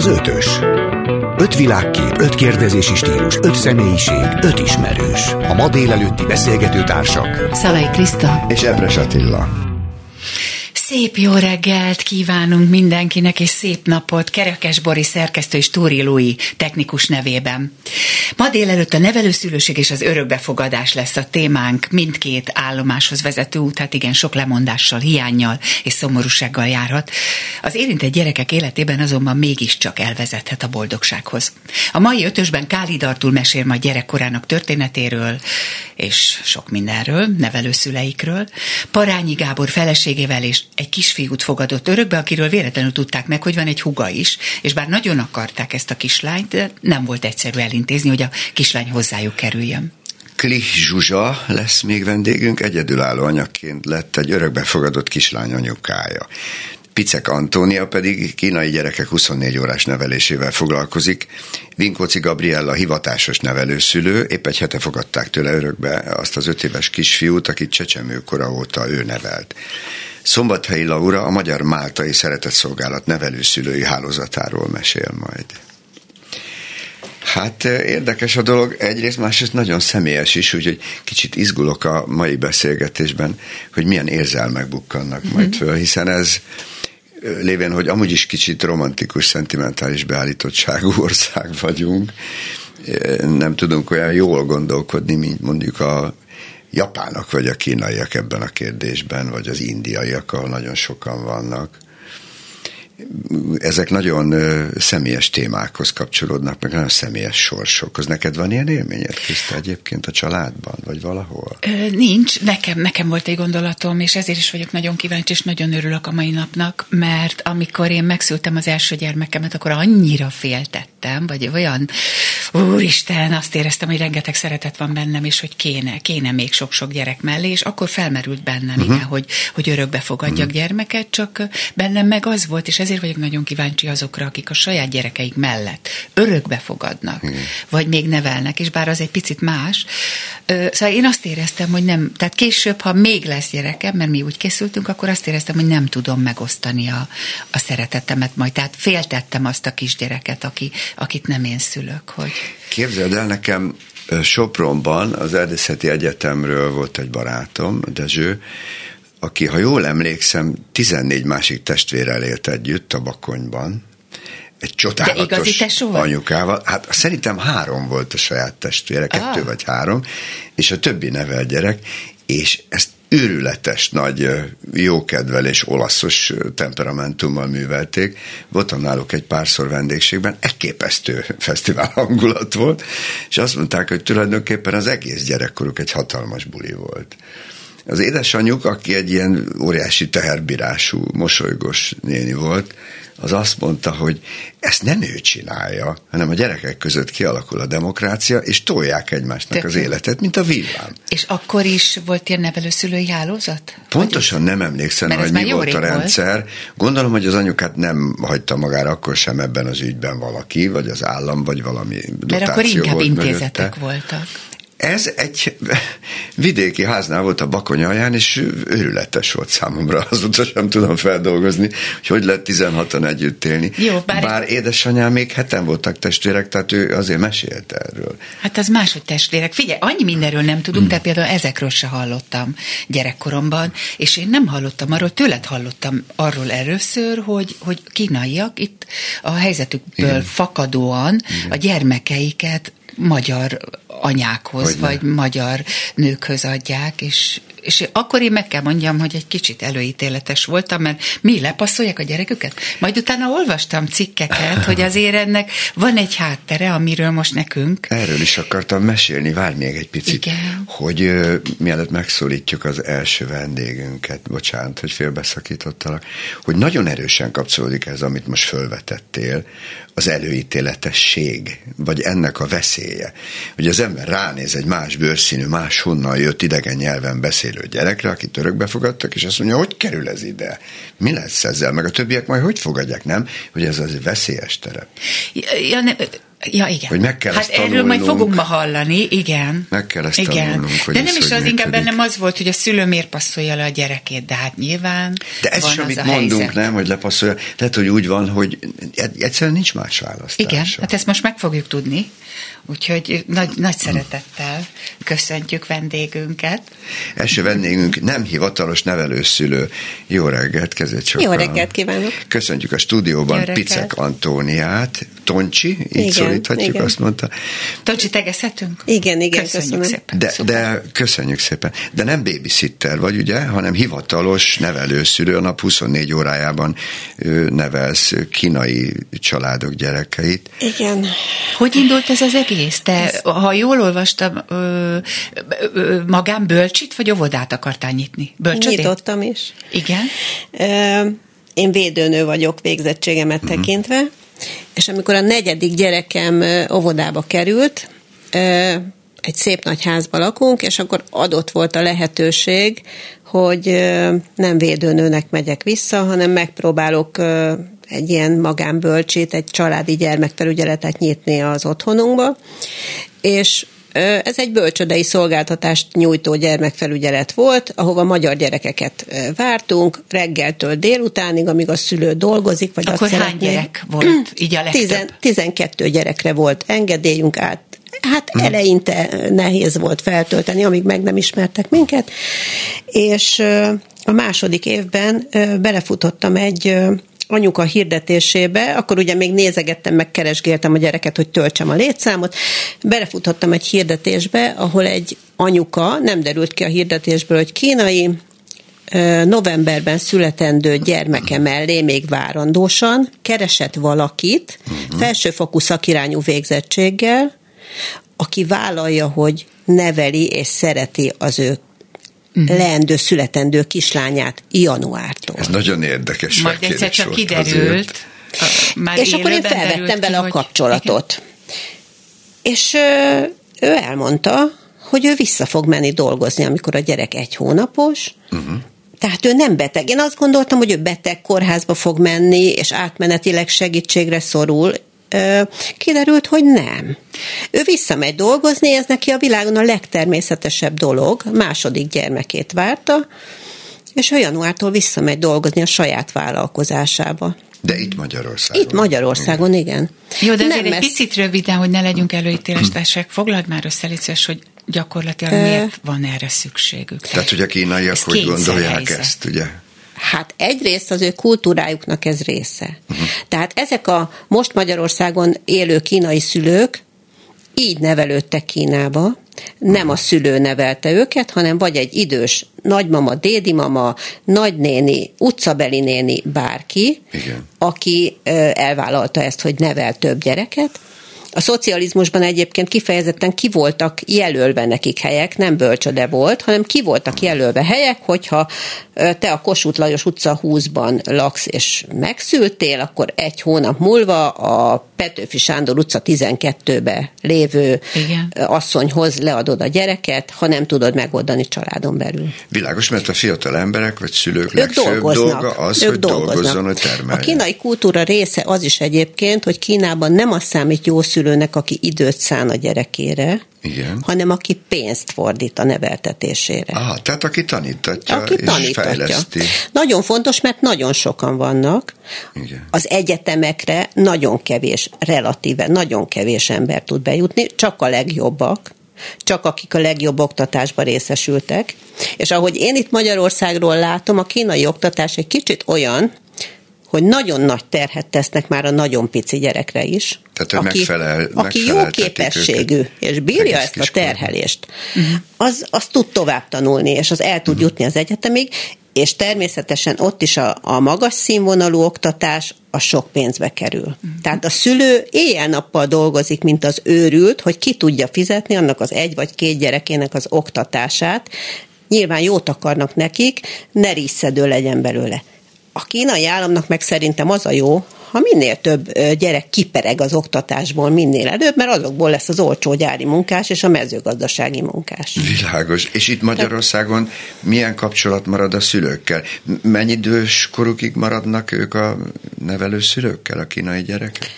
Az ötös. Öt világkép, öt kérdezési stílus, öt személyiség, öt ismerős. A ma délelőtti beszélgető társak. Szalai Kriszta. És Ebres Attila. Szép jó reggelt kívánunk mindenkinek, és szép napot Kerekes Boris szerkesztő és Túri Lui technikus nevében. Ma délelőtt a nevelőszülőség és az örökbefogadás lesz a témánk. Mindkét állomáshoz vezető út, hát igen, sok lemondással, hiányjal és szomorúsággal járhat. Az érintett gyerekek életében azonban mégiscsak elvezethet a boldogsághoz. A mai ötösben Káli Artul mesél majd gyerekkorának történetéről, és sok mindenről, nevelőszüleikről. Parányi Gábor feleségével és egy kisfiút fogadott örökbe, akiről véletlenül tudták meg, hogy van egy huga is, és bár nagyon akarták ezt a kislányt, de nem volt egyszerű elintézni, hogy a kislány hozzájuk kerüljön. Klich Zsuzsa lesz még vendégünk, egyedülálló anyagként lett egy örökbefogadott kislány anyukája. Picek Antónia pedig kínai gyerekek 24 órás nevelésével foglalkozik. Vinkóci Gabriella hivatásos nevelőszülő, épp egy hete fogadták tőle örökbe azt az öt éves kisfiút, akit csecsemőkora óta ő nevelt. Szombathelyi Laura a Magyar Máltai Szeretetszolgálat nevelőszülői hálózatáról mesél majd. Hát érdekes a dolog, egyrészt, másrészt nagyon személyes is, úgyhogy kicsit izgulok a mai beszélgetésben, hogy milyen érzelmek bukkannak mm-hmm. majd föl, hiszen ez lévén, hogy amúgy is kicsit romantikus, szentimentális beállítottságú ország vagyunk, nem tudunk olyan jól gondolkodni, mint mondjuk a japánok vagy a kínaiak ebben a kérdésben, vagy az indiaiak, ahol nagyon sokan vannak ezek nagyon személyes témákhoz kapcsolódnak, meg nagyon személyes sorsokhoz. Neked van ilyen élményed, Kriszta, egyébként a családban, vagy valahol? Nincs, nekem, nekem volt egy gondolatom, és ezért is vagyok nagyon kíváncsi, és nagyon örülök a mai napnak, mert amikor én megszültem az első gyermekemet, akkor annyira féltettem, vagy olyan, úristen, azt éreztem, hogy rengeteg szeretet van bennem, és hogy kéne, kéne még sok-sok gyerek mellé, és akkor felmerült bennem, uh-huh. igen, hogy, hogy örökbe fogadjak uh-huh. gyermeket, csak bennem meg az volt, és ez ezért vagyok nagyon kíváncsi azokra, akik a saját gyerekeik mellett örökbe fogadnak, hmm. vagy még nevelnek, és bár az egy picit más. Szóval én azt éreztem, hogy nem, tehát később, ha még lesz gyerekem, mert mi úgy készültünk, akkor azt éreztem, hogy nem tudom megosztani a, a szeretetemet majd. Tehát féltettem azt a kisgyereket, aki, akit nem én szülök. Hogy... Képzeld el, nekem Sopronban az Erdészeti Egyetemről volt egy barátom, Dezső, aki, ha jól emlékszem, 14 másik testvérrel élt együtt a Bakonyban, egy csodálatos anyukával. Hát szerintem három volt a saját testvére, kettő ah. vagy három, és a többi nevel gyerek, és ezt őrületes nagy jókedvel és olaszos temperamentummal művelték. Voltam náluk egy párszor vendégségben, elképesztő fesztivál hangulat volt, és azt mondták, hogy tulajdonképpen az egész gyerekkoruk egy hatalmas buli volt. Az édesanyjuk, aki egy ilyen óriási teherbírású, mosolygós néni volt, az azt mondta, hogy ezt nem ő csinálja, hanem a gyerekek között kialakul a demokrácia, és tolják egymásnak Tök az életet, mint a villám. És akkor is volt ilyen nevelőszülői hálózat? Pontosan nem emlékszem, hogy mi volt a rendszer. Volt. Gondolom, hogy az anyukát nem hagyta magára akkor sem ebben az ügyben valaki, vagy az állam, vagy valami dotáció Mert akkor inkább volt intézetek mögötte. voltak. Ez egy vidéki háznál volt a Bakony alján, és őrületes volt számomra. Azóta sem tudom feldolgozni, hogy hogy lett 16-an együtt élni. Jó, bár... bár édesanyám még heten voltak testvérek, tehát ő azért mesélte erről. Hát az máshogy testvérek. Figyelj, annyi mindenről nem tudunk, hmm. de például ezekről se hallottam gyerekkoromban, és én nem hallottam arról, tőled hallottam arról először, hogy, hogy kínaiak itt a helyzetükből Igen. fakadóan Igen. a gyermekeiket magyar anyákhoz, Hogyne. vagy magyar nőkhöz adják, és, és akkor én meg kell mondjam, hogy egy kicsit előítéletes voltam, mert mi lepasszolják a gyereküket? Majd utána olvastam cikkeket, hogy azért ennek van egy háttere, amiről most nekünk. Erről is akartam mesélni, várj még egy picit, Igen. hogy uh, mielőtt megszólítjuk az első vendégünket, bocsánat, hogy félbeszakítottalak, hogy nagyon erősen kapcsolódik ez, amit most fölvetettél, az előítéletesség, vagy ennek a veszélye. Hogy az ember ránéz egy más bőrszínű, más honnan jött idegen nyelven beszélő gyerekre, akit örökbe fogadtak, és azt mondja, hogy kerül ez ide? Mi lesz ezzel? Meg a többiek majd hogy fogadják, nem? Hogy ez az egy veszélyes terep. Ja, ne, Ja, igen. Hogy meg kell hát ezt erről majd fogunk ma hallani, igen. Meg kell ezt igen. tanulnunk, hogy De ez nem is hogy az, inkább működik. bennem az volt, hogy a szülő miért passzolja le a gyerekét, de hát nyilván De ez van is, az amit mondunk, helyzet. nem, hogy lepasszolja. Lehet, hogy úgy van, hogy egyszerűen nincs más választása. Igen, hát ezt most meg fogjuk tudni. Úgyhogy nagy, nagy szeretettel köszöntjük vendégünket. Első vendégünk nem hivatalos nevelőszülő. Jó reggelt, kezét csak. Jó reggelt kívánok. Köszöntjük a stúdióban. Picek Antóniát. Toncsi, így Igen, szólíthatjuk, igen. azt mondta. Tocsi, tegezhetünk? Igen, igen, Köszönjük köszönöm. szépen. De, Szuper. de köszönjük szépen. De nem babysitter vagy, ugye, hanem hivatalos nevelőszülő, a nap 24 órájában nevelsz kínai családok gyerekeit. Igen. Hogy indult ez az egész? Te, ha jól olvastam, ö, ö, magán bölcsit vagy óvodát akartál nyitni? Bölcsödét? Nyitottam is. Igen. Ö, Én védőnő vagyok végzettségemet tekintve, és amikor a negyedik gyerekem óvodába került, ö, egy szép nagy házba lakunk, és akkor adott volt a lehetőség, hogy nem védőnőnek megyek vissza, hanem megpróbálok egy ilyen magánbölcsét, egy családi gyermekfelügyeletet nyitni az otthonunkba, és ez egy bölcsödei szolgáltatást nyújtó gyermekfelügyelet volt, ahova magyar gyerekeket vártunk, reggeltől délutánig, amíg a szülő dolgozik, vagy Akkor hány szeretné. gyerek volt? Így a legtöbb? Tizen, 12 gyerekre volt engedélyünk át. Hát Mhm. eleinte nehéz volt feltölteni, amíg meg nem ismertek minket, és a második évben belefutottam egy anyuka hirdetésébe, akkor ugye még nézegettem, meg keresgéltem a gyereket, hogy töltsem a létszámot. Belefutottam egy hirdetésbe, ahol egy anyuka, nem derült ki a hirdetésből, hogy kínai, novemberben születendő gyermeke mellé még várandósan keresett valakit felsőfokú szakirányú végzettséggel, aki vállalja, hogy neveli és szereti az ő leendő, születendő kislányát januártól. Ez nagyon érdekes Majd egyszer csak kiderült. azért. Már és akkor én felvettem ki, vele a kapcsolatot. És ö, ő elmondta, hogy ő vissza fog menni dolgozni, amikor a gyerek egy hónapos, uh-huh. Tehát ő nem beteg. Én azt gondoltam, hogy ő beteg kórházba fog menni, és átmenetileg segítségre szorul. Kiderült, hogy nem. Ő visszamegy dolgozni, ez neki a világon a legtermészetesebb dolog. Második gyermekét várta, és ő januártól visszamegy dolgozni a saját vállalkozásába. De itt Magyarországon. Itt Magyarországon, igen. Jó, de azért Nem egy picit röviden, hogy ne legyünk előítélestesek, foglald már össze, szíves, hogy gyakorlatilag miért van erre szükségük. Tehát, hogy a kínaiak Ez hogy gondolják kényszerhelyzet. ezt, ugye? Hát egyrészt az ő kultúrájuknak ez része. Tehát ezek a most Magyarországon élő kínai szülők így nevelődtek Kínába, nem a szülő nevelte őket, hanem vagy egy idős nagymama, dédimama, nagynéni, utcabeli néni, bárki, Igen. aki elvállalta ezt, hogy nevel több gyereket. A szocializmusban egyébként kifejezetten ki voltak jelölve nekik helyek, nem bölcsöde volt, hanem ki voltak jelölve helyek, hogyha te a Kossuth Lajos utca 20-ban laksz és megszültél, akkor egy hónap múlva a Petőfi Sándor utca 12-be lévő Igen. asszonyhoz leadod a gyereket, ha nem tudod megoldani családon belül. Világos, mert a fiatal emberek vagy szülők Ők dolgoznak. dolga az, ők hogy dolgoznak. dolgozzon, hogy A termeljen. kínai kultúra része az is egyébként, hogy Kínában nem az számít jó szülőnek, aki időt szán a gyerekére, Igen. hanem aki pénzt fordít a neveltetésére. Ah, tehát aki tanítatja aki és tanítatja. fejleszti. Nagyon fontos, mert nagyon sokan vannak. Igen. Az egyetemekre nagyon kevés, relatíve nagyon kevés ember tud bejutni, csak a legjobbak, csak akik a legjobb oktatásban részesültek. És ahogy én itt Magyarországról látom, a kínai oktatás egy kicsit olyan, hogy nagyon nagy terhet tesznek már a nagyon pici gyerekre is. Tehát, hogy aki, megfelel- aki jó képességű, őket. és bírja Egész ezt a terhelést, az, az tud tovább tanulni, és az el tud Mhm. jutni az egyetemig, és természetesen ott is a, a magas színvonalú oktatás a sok pénzbe kerül. Tehát a szülő éjjel-nappal dolgozik, mint az őrült, hogy ki tudja fizetni annak az egy vagy két gyerekének az oktatását. Nyilván jót akarnak nekik, ne ríszedő legyen belőle. A kínai államnak meg szerintem az a jó, ha minél több gyerek kipereg az oktatásból minél előbb, mert azokból lesz az olcsó gyári munkás és a mezőgazdasági munkás. Világos. És itt Magyarországon milyen kapcsolat marad a szülőkkel? Mennyi idős korukig maradnak ők a nevelőszülőkkel, a kínai gyerekek?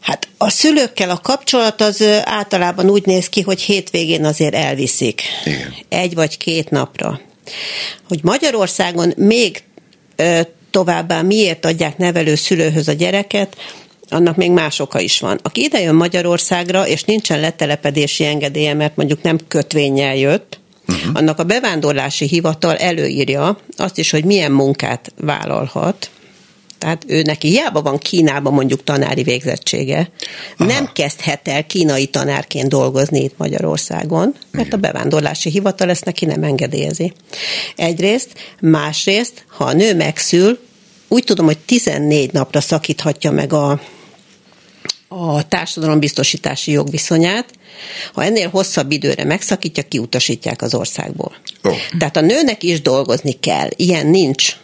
Hát a szülőkkel a kapcsolat az általában úgy néz ki, hogy hétvégén azért elviszik. Igen. Egy vagy két napra. Hogy Magyarországon még továbbá miért adják nevelő szülőhöz a gyereket, annak még más oka is van. Aki idejön Magyarországra, és nincsen letelepedési engedélye, mert mondjuk nem kötvényel jött, uh-huh. annak a bevándorlási hivatal előírja azt is, hogy milyen munkát vállalhat, tehát ő neki hiába van Kínában mondjuk tanári végzettsége, Aha. nem kezdhet el kínai tanárként dolgozni itt Magyarországon, mert a bevándorlási hivatal ezt neki nem engedélyezi. Egyrészt, másrészt, ha a nő megszül, úgy tudom, hogy 14 napra szakíthatja meg a, a társadalombiztosítási jogviszonyát, ha ennél hosszabb időre megszakítja, kiutasítják az országból. Oh. Tehát a nőnek is dolgozni kell. Ilyen nincs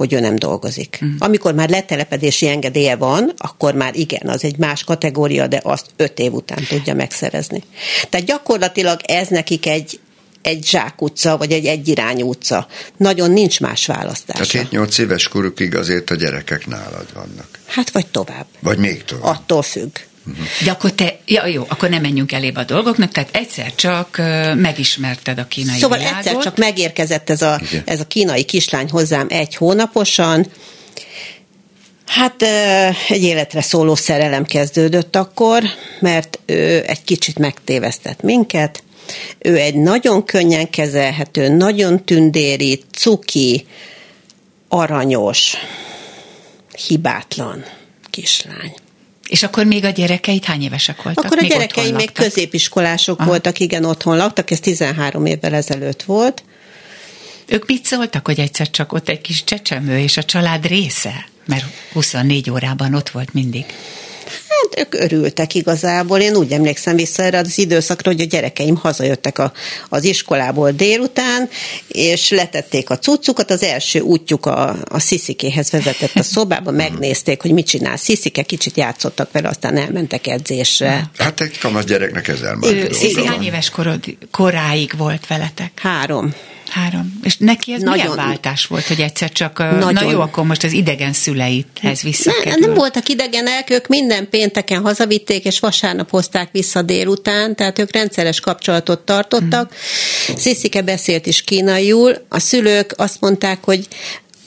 hogy ő nem dolgozik. Mm. Amikor már letelepedési engedélye van, akkor már igen, az egy más kategória, de azt öt év után tudja megszerezni. Tehát gyakorlatilag ez nekik egy, egy zsákutca, vagy egy egyirányú utca. Nagyon nincs más választás. Tehát 7-8 éves korukig azért a gyerekek nálad vannak. Hát vagy tovább. Vagy még tovább. Attól függ. Uh-huh. De akkor te, ja jó, akkor nem menjünk elébe a dolgoknak, tehát egyszer csak megismerted a kínai Szóval világot. egyszer csak megérkezett ez a, ez a kínai kislány hozzám egy hónaposan, Hát egy életre szóló szerelem kezdődött akkor, mert ő egy kicsit megtévesztett minket. Ő egy nagyon könnyen kezelhető, nagyon tündéri, cuki, aranyos, hibátlan kislány. És akkor még a gyerekeit hány évesek voltak? Akkor a még gyerekeim még középiskolások Aha. voltak, igen, otthon laktak, ez 13 évvel ezelőtt volt. Ők mit szóltak, hogy egyszer csak ott egy kis csecsemő és a család része? Mert 24 órában ott volt mindig. Hát ők örültek igazából. Én úgy emlékszem vissza erre az időszakra, hogy a gyerekeim hazajöttek a, az iskolából délután, és letették a cuccukat. Az első útjuk a, a Sziszikéhez vezetett a szobába, megnézték, hogy mit csinál Sziszike, kicsit játszottak vele, aztán elmentek edzésre. Hát egy kamasz gyereknek ezzel már. Sziszi, hány éves korod, koráig volt veletek? Három. Három. És neki ez nagyon, milyen váltás volt, hogy egyszer csak, nagyon, na jó, akkor most az idegen szüleithez visszakerül? Nem, nem voltak idegenek, ők minden pénteken hazavitték, és vasárnap hozták vissza délután, tehát ők rendszeres kapcsolatot tartottak. Hmm. Sziszike beszélt is kínaiul, a szülők azt mondták, hogy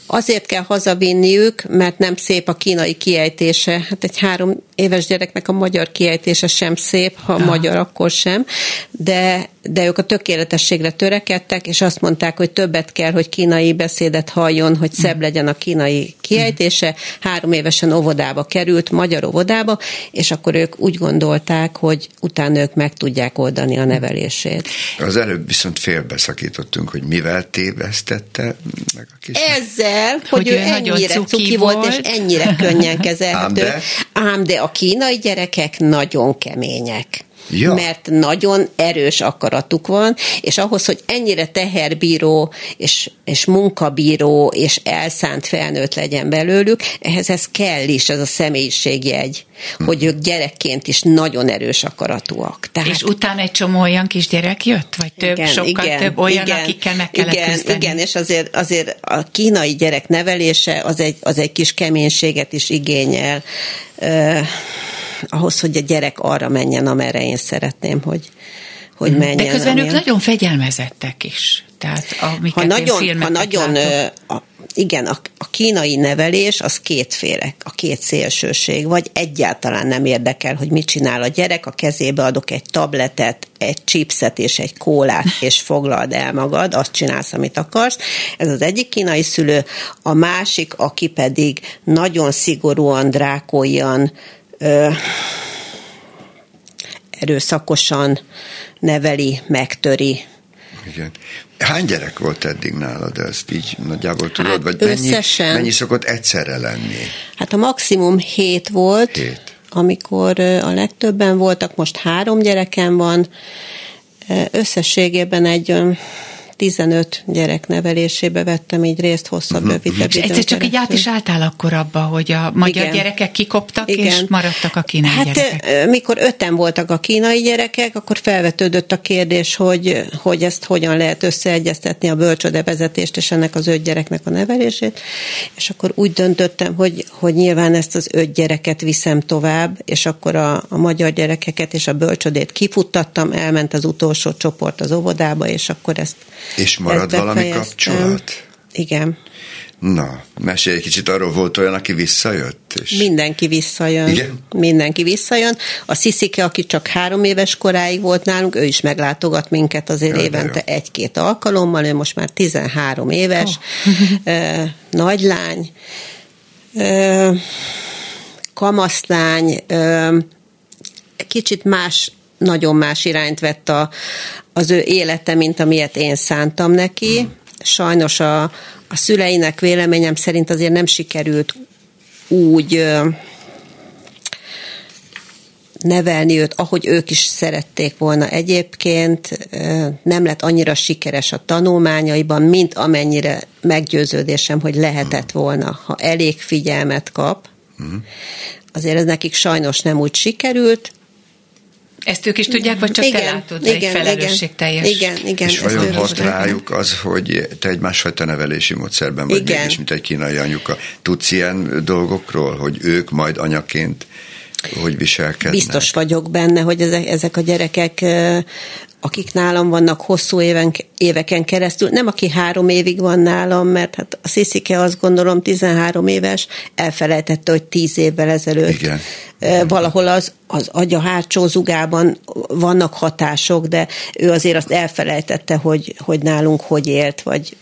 Azért kell hazavinniük, mert nem szép a kínai kiejtése. Hát egy három éves gyereknek a magyar kiejtése sem szép, ha Aha. magyar, akkor sem. De, de ők a tökéletességre törekedtek, és azt mondták, hogy többet kell, hogy kínai beszédet halljon, hogy szebb legyen a kínai kiejtése. Három évesen óvodába került, magyar óvodába, és akkor ők úgy gondolták, hogy utána ők meg tudják oldani a nevelését. Az előbb viszont félbeszakítottunk, hogy mivel tévesztette meg a kis... Ezzel el, hogy, hogy ő, ő ennyire cuki, cuki volt, volt, és ennyire könnyen kezelhető. Ám de? Ám de a kínai gyerekek nagyon kemények. Ja. mert nagyon erős akaratuk van, és ahhoz, hogy ennyire teherbíró, és, és munkabíró, és elszánt felnőtt legyen belőlük, ehhez ez kell is, ez a személyiségjegy, hm. hogy ők gyerekként is nagyon erős akaratúak. Tehát... És utána egy csomó olyan kisgyerek jött? Vagy több, igen, sokkal igen, több olyan, igen, akikkel meg kellett igen, küzdeni? Igen, és azért, azért a kínai gyerek nevelése az egy, az egy kis keménységet is igényel ahhoz, hogy a gyerek arra menjen, amerre én szeretném, hogy, hogy mhm. menjen. De közben amilyen... ők nagyon fegyelmezettek is. Tehát ha nagyon, ha nagyon a, igen, a, a kínai nevelés az kétféle, a két szélsőség, vagy egyáltalán nem érdekel, hogy mit csinál a gyerek, a kezébe adok egy tabletet, egy chipset és egy kólát, és foglald el magad, azt csinálsz, amit akarsz. Ez az egyik kínai szülő, a másik, aki pedig nagyon szigorúan, drákóian ö, erőszakosan neveli, megtöri. Igen. Hány gyerek volt eddig nálad, ezt így nagyjából tudod? Hát vagy összesen. Mennyi, mennyi szokott egyszerre lenni? Hát a maximum hét volt, hét. amikor a legtöbben voltak, most három gyerekem van, összességében egy 15 gyerek nevelésébe vettem így részt hosszabb, rövidebb És egyszer csak így át is álltál akkor abba, hogy a magyar Igen. gyerekek kikoptak, Igen. és maradtak a kínai Hát gyerekek. mikor öten voltak a kínai gyerekek, akkor felvetődött a kérdés, hogy, hogy ezt hogyan lehet összeegyeztetni a bölcsöde vezetést és ennek az öt gyereknek a nevelését. És akkor úgy döntöttem, hogy, hogy nyilván ezt az öt gyereket viszem tovább, és akkor a, a magyar gyerekeket és a bölcsödét kifuttattam, elment az utolsó csoport az óvodába, és akkor ezt És marad valami kapcsolat? Igen. Na, mesélj egy kicsit arról, volt olyan, aki visszajött? És... Mindenki visszajön. Igen? Mindenki visszajön. A Sziszike, aki csak három éves koráig volt nálunk, ő is meglátogat minket azért Ja, de évente jó. egy-két alkalommal, ő most már 13 éves, oh. nagylány, ö, kamaszlány, ö, kicsit más, nagyon más irányt vett a, az ő élete, mint amilyet én szántam neki. Sajnos a, a szüleinek véleményem szerint azért nem sikerült úgy nevelni őt, ahogy ők is szerették volna egyébként, nem lett annyira sikeres a tanulmányaiban, mint amennyire meggyőződésem, hogy lehetett volna, ha elég figyelmet kap. Azért ez nekik sajnos nem úgy sikerült, Ezt ők is tudják, vagy csak te látod? egy felelősségteljes. Igen, igen. És vajon hat rájuk az, hogy te egy másfajta nevelési módszerben vagy Igen. mégis, mint egy kínai anyuka. Tudsz ilyen dolgokról, hogy ők majd anyaként hogy viselkednek? Biztos vagyok benne, hogy ezek, ezek a gyerekek, akik nálam vannak hosszú éven, éveken keresztül, nem aki három évig van nálam, mert hát a Sziszike azt gondolom 13 éves, elfelejtette, hogy 10 évvel ezelőtt Igen. valahol az, az agya hátsó zugában vannak hatások, de ő azért azt elfelejtette, hogy, hogy nálunk hogy élt, vagy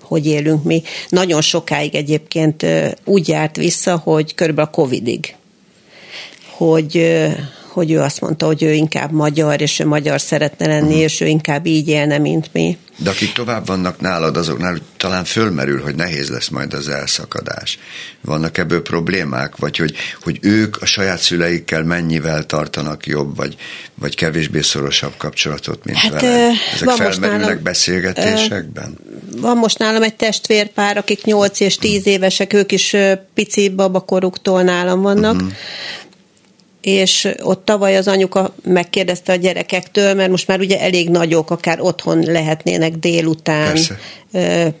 hogy élünk mi. Nagyon sokáig egyébként úgy járt vissza, hogy körülbelül a Covidig hogy, hogy ő azt mondta, hogy ő inkább magyar, és ő magyar szeretne lenni, és ő inkább így élne, mint mi. De akik tovább vannak nálad, azoknál talán fölmerül, hogy nehéz lesz majd az elszakadás. Vannak ebből problémák, vagy hogy, hogy ők a saját szüleikkel mennyivel tartanak jobb, vagy, vagy kevésbé szorosabb kapcsolatot, mint Hát, veled? Ezek van felmerülnek nálam- beszélgetésekben? Van most nálam egy testvérpár, akik 8 és 10 évesek, ők is pici babakoruktól nálam vannak. Uh-huh. És ott tavaly az anyuka megkérdezte a gyerekektől, mert most már ugye elég nagyok, akár otthon lehetnének délután, Persze.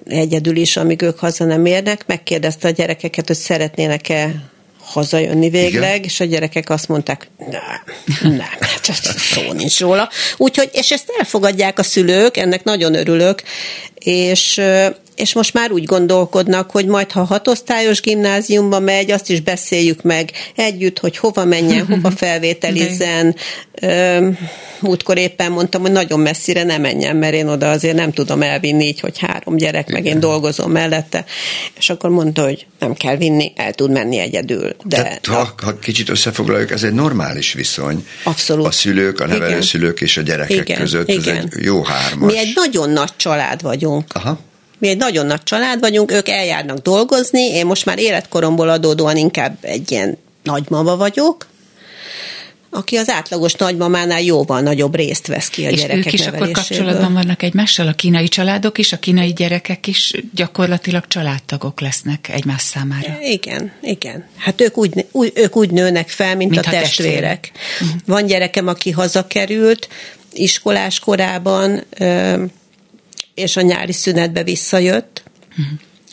egyedül is, amíg ők haza nem érnek, megkérdezte a gyerekeket, hogy szeretnének-e hazajönni végleg, Igen. és a gyerekek azt mondták, nem, nem, csak szó nincs róla. Úgyhogy, és ezt elfogadják a szülők, ennek nagyon örülök, és, és most már úgy gondolkodnak, hogy majd ha hatosztályos gimnáziumba megy, azt is beszéljük meg együtt, hogy hova menjen, hova felvételizzen. Múltkor éppen mondtam, hogy nagyon messzire ne menjen, mert én oda azért nem tudom elvinni így, hogy három gyerek, meg én dolgozom mellette. És akkor mondta, hogy nem kell vinni, el tud menni egyedül. De, Tehát, ha, ha kicsit összefoglaljuk, ez egy normális viszony. Abszolút. A szülők, a Igen. nevelőszülők és a gyerekek Igen, között. igen. Ez egy jó hármas. Mi egy nagyon nagy család vagyunk. Aha. Mi egy nagyon nagy család vagyunk, ők eljárnak dolgozni, én most már életkoromból adódóan inkább egy ilyen nagymama vagyok, aki az átlagos nagymamánál jóval nagyobb részt vesz ki a És gyerekek ők is akkor kapcsolatban vannak egymással, a kínai családok is, a kínai gyerekek is gyakorlatilag családtagok lesznek egymás számára. Igen, igen. Hát ők úgy, úgy, ők úgy nőnek fel, mint, Mint a testvérek. testvérek. Van gyerekem, aki hazakerült iskolás korában, és a nyári szünetbe visszajött.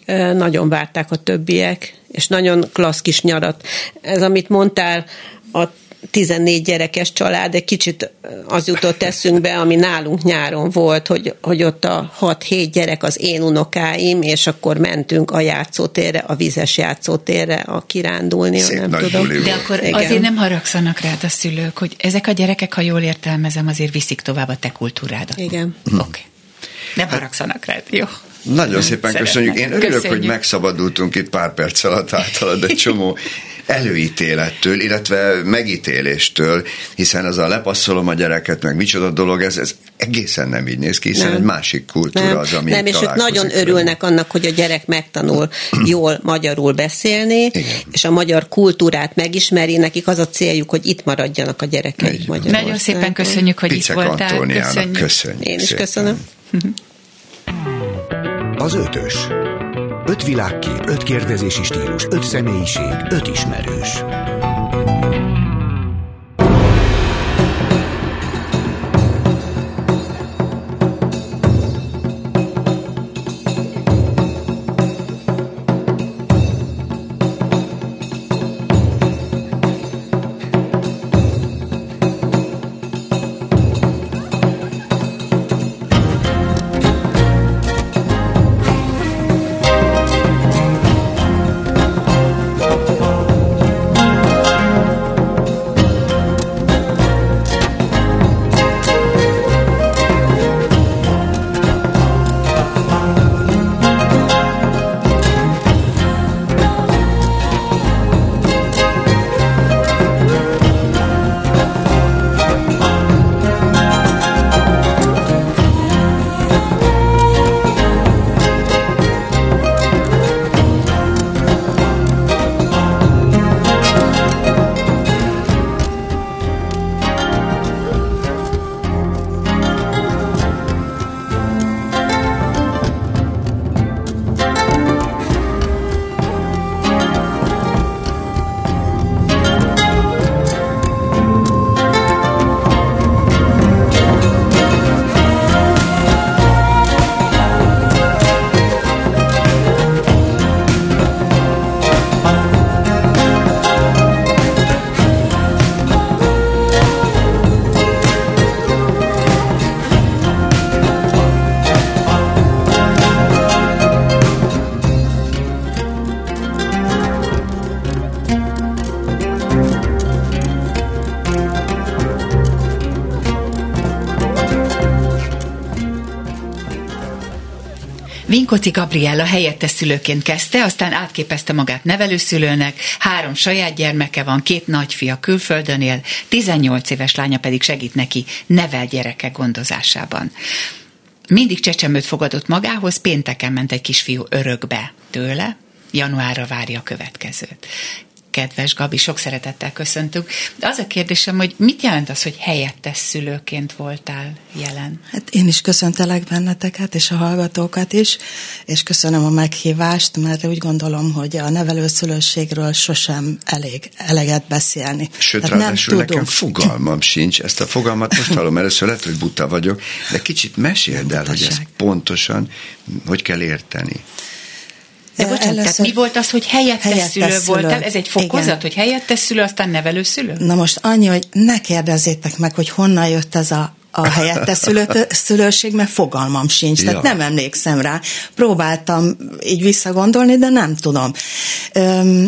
Ö, Nagyon várták a többiek, és nagyon klassz kis nyarat. Ez, amit mondtál, a 14 gyerekes család, egy kicsit az jutott eszünkbe, ami nálunk nyáron volt, hogy, hogy ott a 6-7 gyerek az én unokáim, és akkor mentünk a játszótérre, a vizes játszótérre, a kirándulni, Szép nem tudom. buli De akkor Igen. azért nem haragszanak rád a szülők, hogy ezek a gyerekek, ha jól értelmezem, azért viszik tovább a te kultúrádat. Igen. Oké. Okay. Nem haragszanak rád, jó? Nagyon szépen Szeretnek. köszönjük. Én örülök, Köszönjük. hogy megszabadultunk itt pár perc alatt általad egy csomó előítélettől, illetve megítéléstől, hiszen az a lepasszolom a gyereket, meg micsoda dolog, ez, ez egészen nem így néz ki, hiszen Nem. egy másik kultúra Nem, az, ami nem és ők nagyon örülnek annak, hogy a gyerek megtanul jól magyarul beszélni, Igen. és a magyar kultúrát megismeri, nekik az a céljuk, hogy itt maradjanak a gyerekek. Magyarországon. Nagyon szépen köszönjük, hogy Picek itt voltál. Antóniának Köszönjük. köszönjük Én is szépen. köszönöm. Az ötös. Öt világkép, öt kérdezési stílus, öt személyiség, öt ismerős. Vinkoci Gabriella helyettes szülőként kezdte, aztán átképezte magát nevelőszülőnek, három saját gyermeke van, két nagyfia külföldön él, 18 éves lánya pedig segít neki nevel gyereke gondozásában. Mindig csecsemőt fogadott magához, pénteken ment egy kisfiú örökbe tőle, januárra várja a következőt kedves Gabi, sok szeretettel köszöntünk. De az a kérdésem, hogy mit jelent az, hogy helyettes szülőként voltál jelen? Hát én is köszöntelek benneteket, és a hallgatókat is, és köszönöm a meghívást, mert úgy gondolom, hogy a nevelőszülőségről sosem elég, eleget beszélni. Sőt, Tehát ráadásul nem nekem fogalmam sincs, ezt a fogalmat most hallom, először lehet, hogy buta vagyok, de kicsit meséld el, hogy ezt pontosan hogy kell érteni. De bocsánat, Először... tehát mi volt az, hogy helyettes, helyettes szülő, szülő voltál? Ez egy fokozat, Igen. hogy helyettes szülő, aztán nevelőszülő? Na most annyi, hogy ne kérdezzétek meg, hogy honnan jött ez a a helyette szülő, szülőség, mert fogalmam sincs, ja. tehát nem emlékszem rá. Próbáltam így visszagondolni, de nem tudom.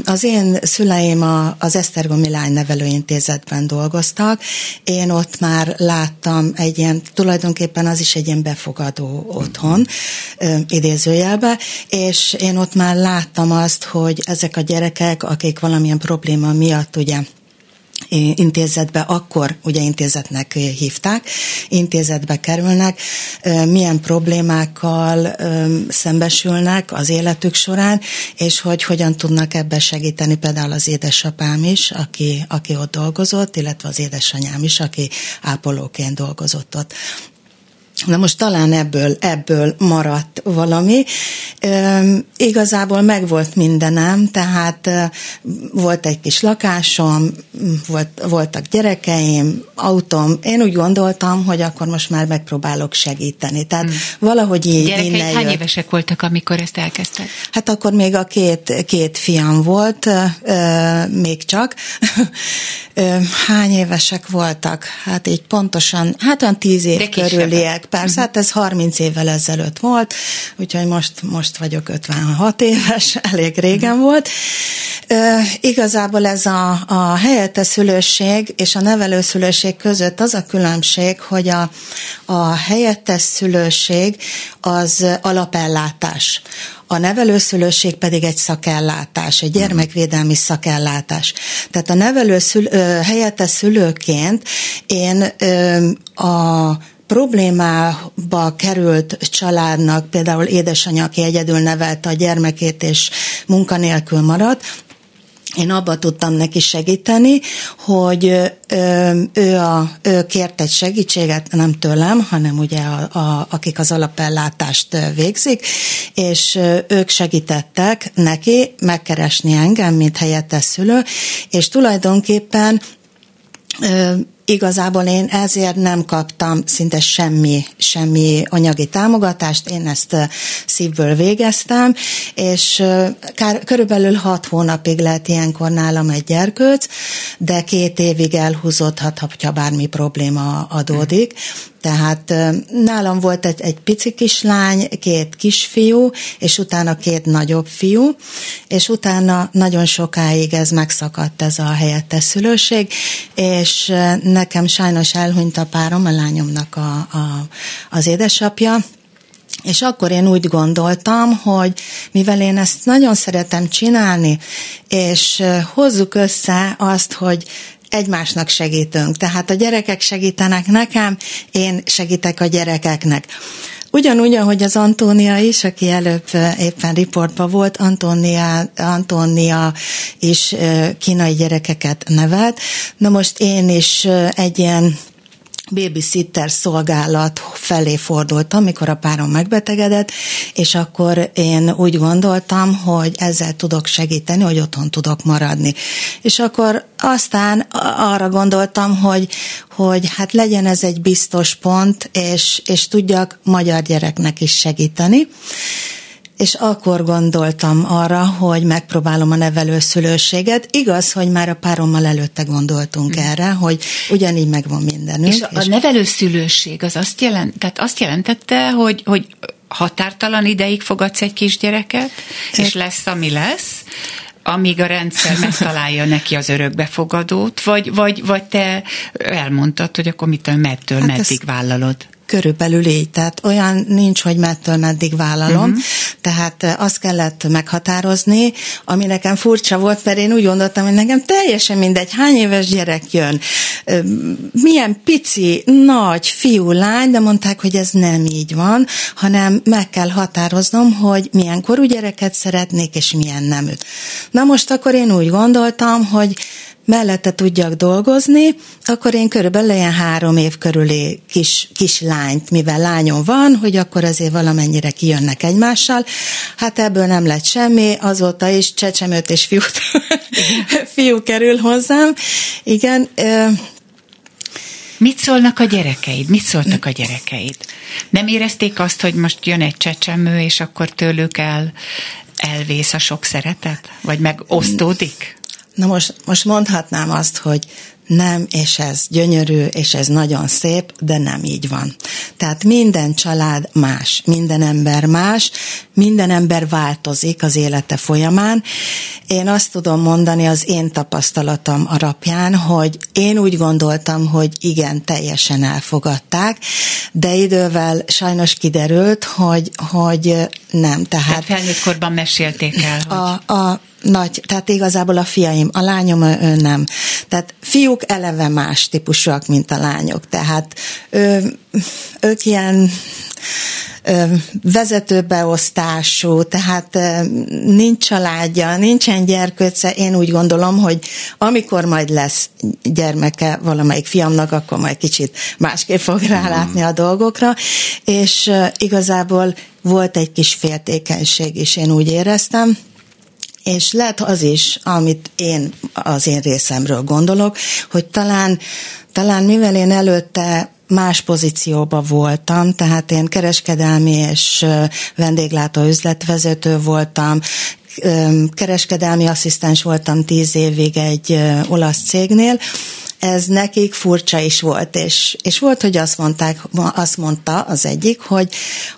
Az én szüleim az Esztergomi Lány Nevelőintézetben dolgoztak, én ott már láttam egy ilyen, tulajdonképpen az is egy ilyen befogadó otthon, idézőjelbe, és én ott már láttam azt, hogy ezek a gyerekek, akik valamilyen probléma miatt ugye intézetbe, akkor ugye intézetnek hívták, intézetbe kerülnek, milyen problémákkal szembesülnek az életük során, és hogy hogyan tudnak ebbe segíteni például az édesapám is, aki, aki ott dolgozott, illetve az édesanyám is, aki ápolóként dolgozott ott. Na most talán ebből, ebből maradt valami. E, igazából megvolt mindenem, tehát e, volt egy kis lakásom, volt, voltak gyerekeim, autóm. Én úgy gondoltam, hogy akkor most már megpróbálok segíteni. Tehát hmm. valahogy így Gyerekeid innen hány jött. évesek voltak, amikor ezt elkezdtek? Hát akkor még a két, két fiam volt, e, még csak. hány évesek voltak? Hát így pontosan, hát olyan tíz év körüliek persze, hát ez 30 évvel ezelőtt volt, úgyhogy most, most vagyok 56 éves, elég régen volt. E, igazából ez a, a helyettes szülőség és a nevelőszülőség között az a különbség, hogy a, a helyettes szülőség az alapellátás. A nevelőszülőség pedig egy szakellátás, egy gyermekvédelmi szakellátás. Tehát a nevelőszül, helyettes szülőként én a problémába került családnak, például édesanyja, aki egyedül nevelte a gyermekét és munkanélkül maradt, én abba tudtam neki segíteni, hogy ő, a, ő kért egy segítséget, nem tőlem, hanem ugye a, a, akik az alapellátást végzik, és ők segítettek neki megkeresni engem, mint helyettes szülő, és tulajdonképpen Igazából én ezért nem kaptam szinte semmi, semmi anyagi támogatást, én ezt szívből végeztem, és kár, körülbelül hat hónapig lehet ilyenkor nálam egy gyerkőc, de két évig elhúzódhat, ha bármi probléma adódik. Tehát nálam volt egy, egy pici kislány, két kisfiú, és utána két nagyobb fiú, és utána nagyon sokáig ez megszakadt ez a helyettes szülőség, és nekem sajnos elhunyt a párom, a lányomnak a, a, az édesapja, és akkor én úgy gondoltam, hogy mivel én ezt nagyon szeretem csinálni, és hozzuk össze azt, hogy egymásnak segítünk. Tehát a gyerekek segítenek nekem, én segítek a gyerekeknek. Ugyanúgy, ahogy az Antónia is, aki előbb éppen riportban volt, Antónia, Antónia is kínai gyerekeket nevelt. Na most én is egy ilyen babysitter szolgálat felé fordultam, amikor a párom megbetegedett, és akkor én úgy gondoltam, hogy ezzel tudok segíteni, hogy otthon tudok maradni. És akkor aztán arra gondoltam, hogy, hogy hát legyen ez egy biztos pont, és, és tudjak magyar gyereknek is segíteni és akkor gondoltam arra, hogy megpróbálom a nevelőszülőséget. Igaz, hogy már a párommal előtte gondoltunk mm. erre, hogy ugyanígy megvan mindenünk. És a, és a nevelőszülőség az azt, jelent, tehát azt jelentette, hogy, hogy határtalan ideig fogadsz egy kisgyereket, és lesz, ami lesz, amíg a rendszer megtalálja neki az örökbefogadót, vagy, vagy, vagy te elmondtad, hogy akkor mit mettől hát meddig vállalod? Körülbelül így, tehát olyan nincs, hogy mettől meddig vállalom, uh-huh. tehát eh, azt kellett meghatározni, ami nekem furcsa volt, mert én úgy gondoltam, hogy nekem teljesen mindegy, hány éves gyerek jön, milyen pici, nagy fiú, lány, de mondták, hogy ez nem így van, hanem meg kell határoznom, hogy milyen korú gyereket szeretnék, és milyen neműt. Na most akkor én úgy gondoltam, hogy mellette tudjak dolgozni, akkor én körülbelül ilyen három év körüli kis, kis lányt, mivel lányom van, hogy akkor azért valamennyire kijönnek egymással. Hát ebből nem lett semmi, azóta is csecsemőt és fiút, fiú kerül hozzám. Igen, Mit szólnak a gyerekeid? Mit szóltak a gyerekeid? Nem érezték azt, hogy most jön egy csecsemő, és akkor tőlük el, elvész a sok szeretet? Vagy megosztódik? Na most, most mondhatnám azt, hogy nem, és ez gyönyörű, és ez nagyon szép, de nem így van. Tehát minden család más, minden ember más, minden ember változik az élete folyamán. Én azt tudom mondani az én tapasztalatom alapján, hogy én úgy gondoltam, hogy igen, teljesen elfogadták, de idővel sajnos kiderült, hogy, hogy nem. Tehát, tehát felnőtt korban mesélték el, hogy... A, a nagy, tehát igazából a fiaim, a lányom ő nem. Tehát fiúk eleve más típusúak, mint a lányok. Tehát ő, ők ilyen vezetőbeosztású, tehát nincs családja, nincsen gyerkőce, én úgy gondolom, hogy amikor majd lesz gyermeke valamelyik fiamnak, akkor majd kicsit másképp fog rálátni a dolgokra, és igazából volt egy kis féltékenység is, én úgy éreztem, és lehet az is, amit én az én részemről gondolok, hogy talán, talán mivel én előtte más pozícióba voltam, tehát én kereskedelmi és vendéglátó üzletvezető voltam, kereskedelmi asszisztens voltam tíz évig egy olasz cégnél, ez nekik furcsa is volt, és, és volt, hogy azt mondták, azt mondta az egyik, hogy,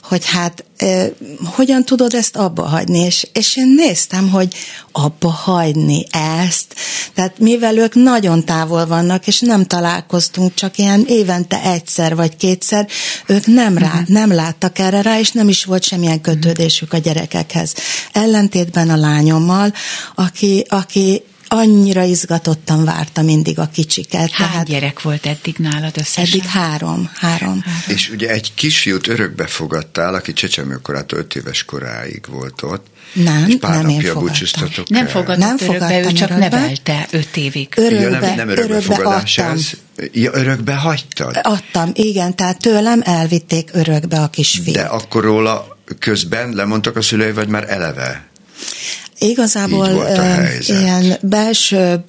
hogy hát eh, hogyan tudod ezt abba hagyni, és, és én néztem, hogy abba hagyni ezt, tehát mivel ők nagyon távol vannak, és nem találkoztunk csak ilyen évente egyszer vagy kétszer, ők nem rá, uh-huh. nem láttak erre rá, és nem is volt semmilyen kötődésük a gyerekekhez. Ellentétben a lányommal, aki, aki annyira izgatottan várta mindig a kicsiket. Hány tehát gyerek volt eddig nálad összesen? Eddig három, három. És ugye egy kisfiút örökbe fogadtál, aki csecsemőkorától öt éves koráig volt ott. Nem, és pár nem én fogadtam. búcsúztatok Nem fogadott Nem örökbe, ő fogadtam csak örökbe. nevelte öt évig. Örökbe, Ja, nem, nem örökbe örökbefogadás adtam. ez. Ja, örökbe hagytad? Adtam, igen, tehát tőlem elvitték örökbe a kisfiút. De akkor róla közben lemondtak a szülei, vagy már eleve? Igazából ilyen belsőbb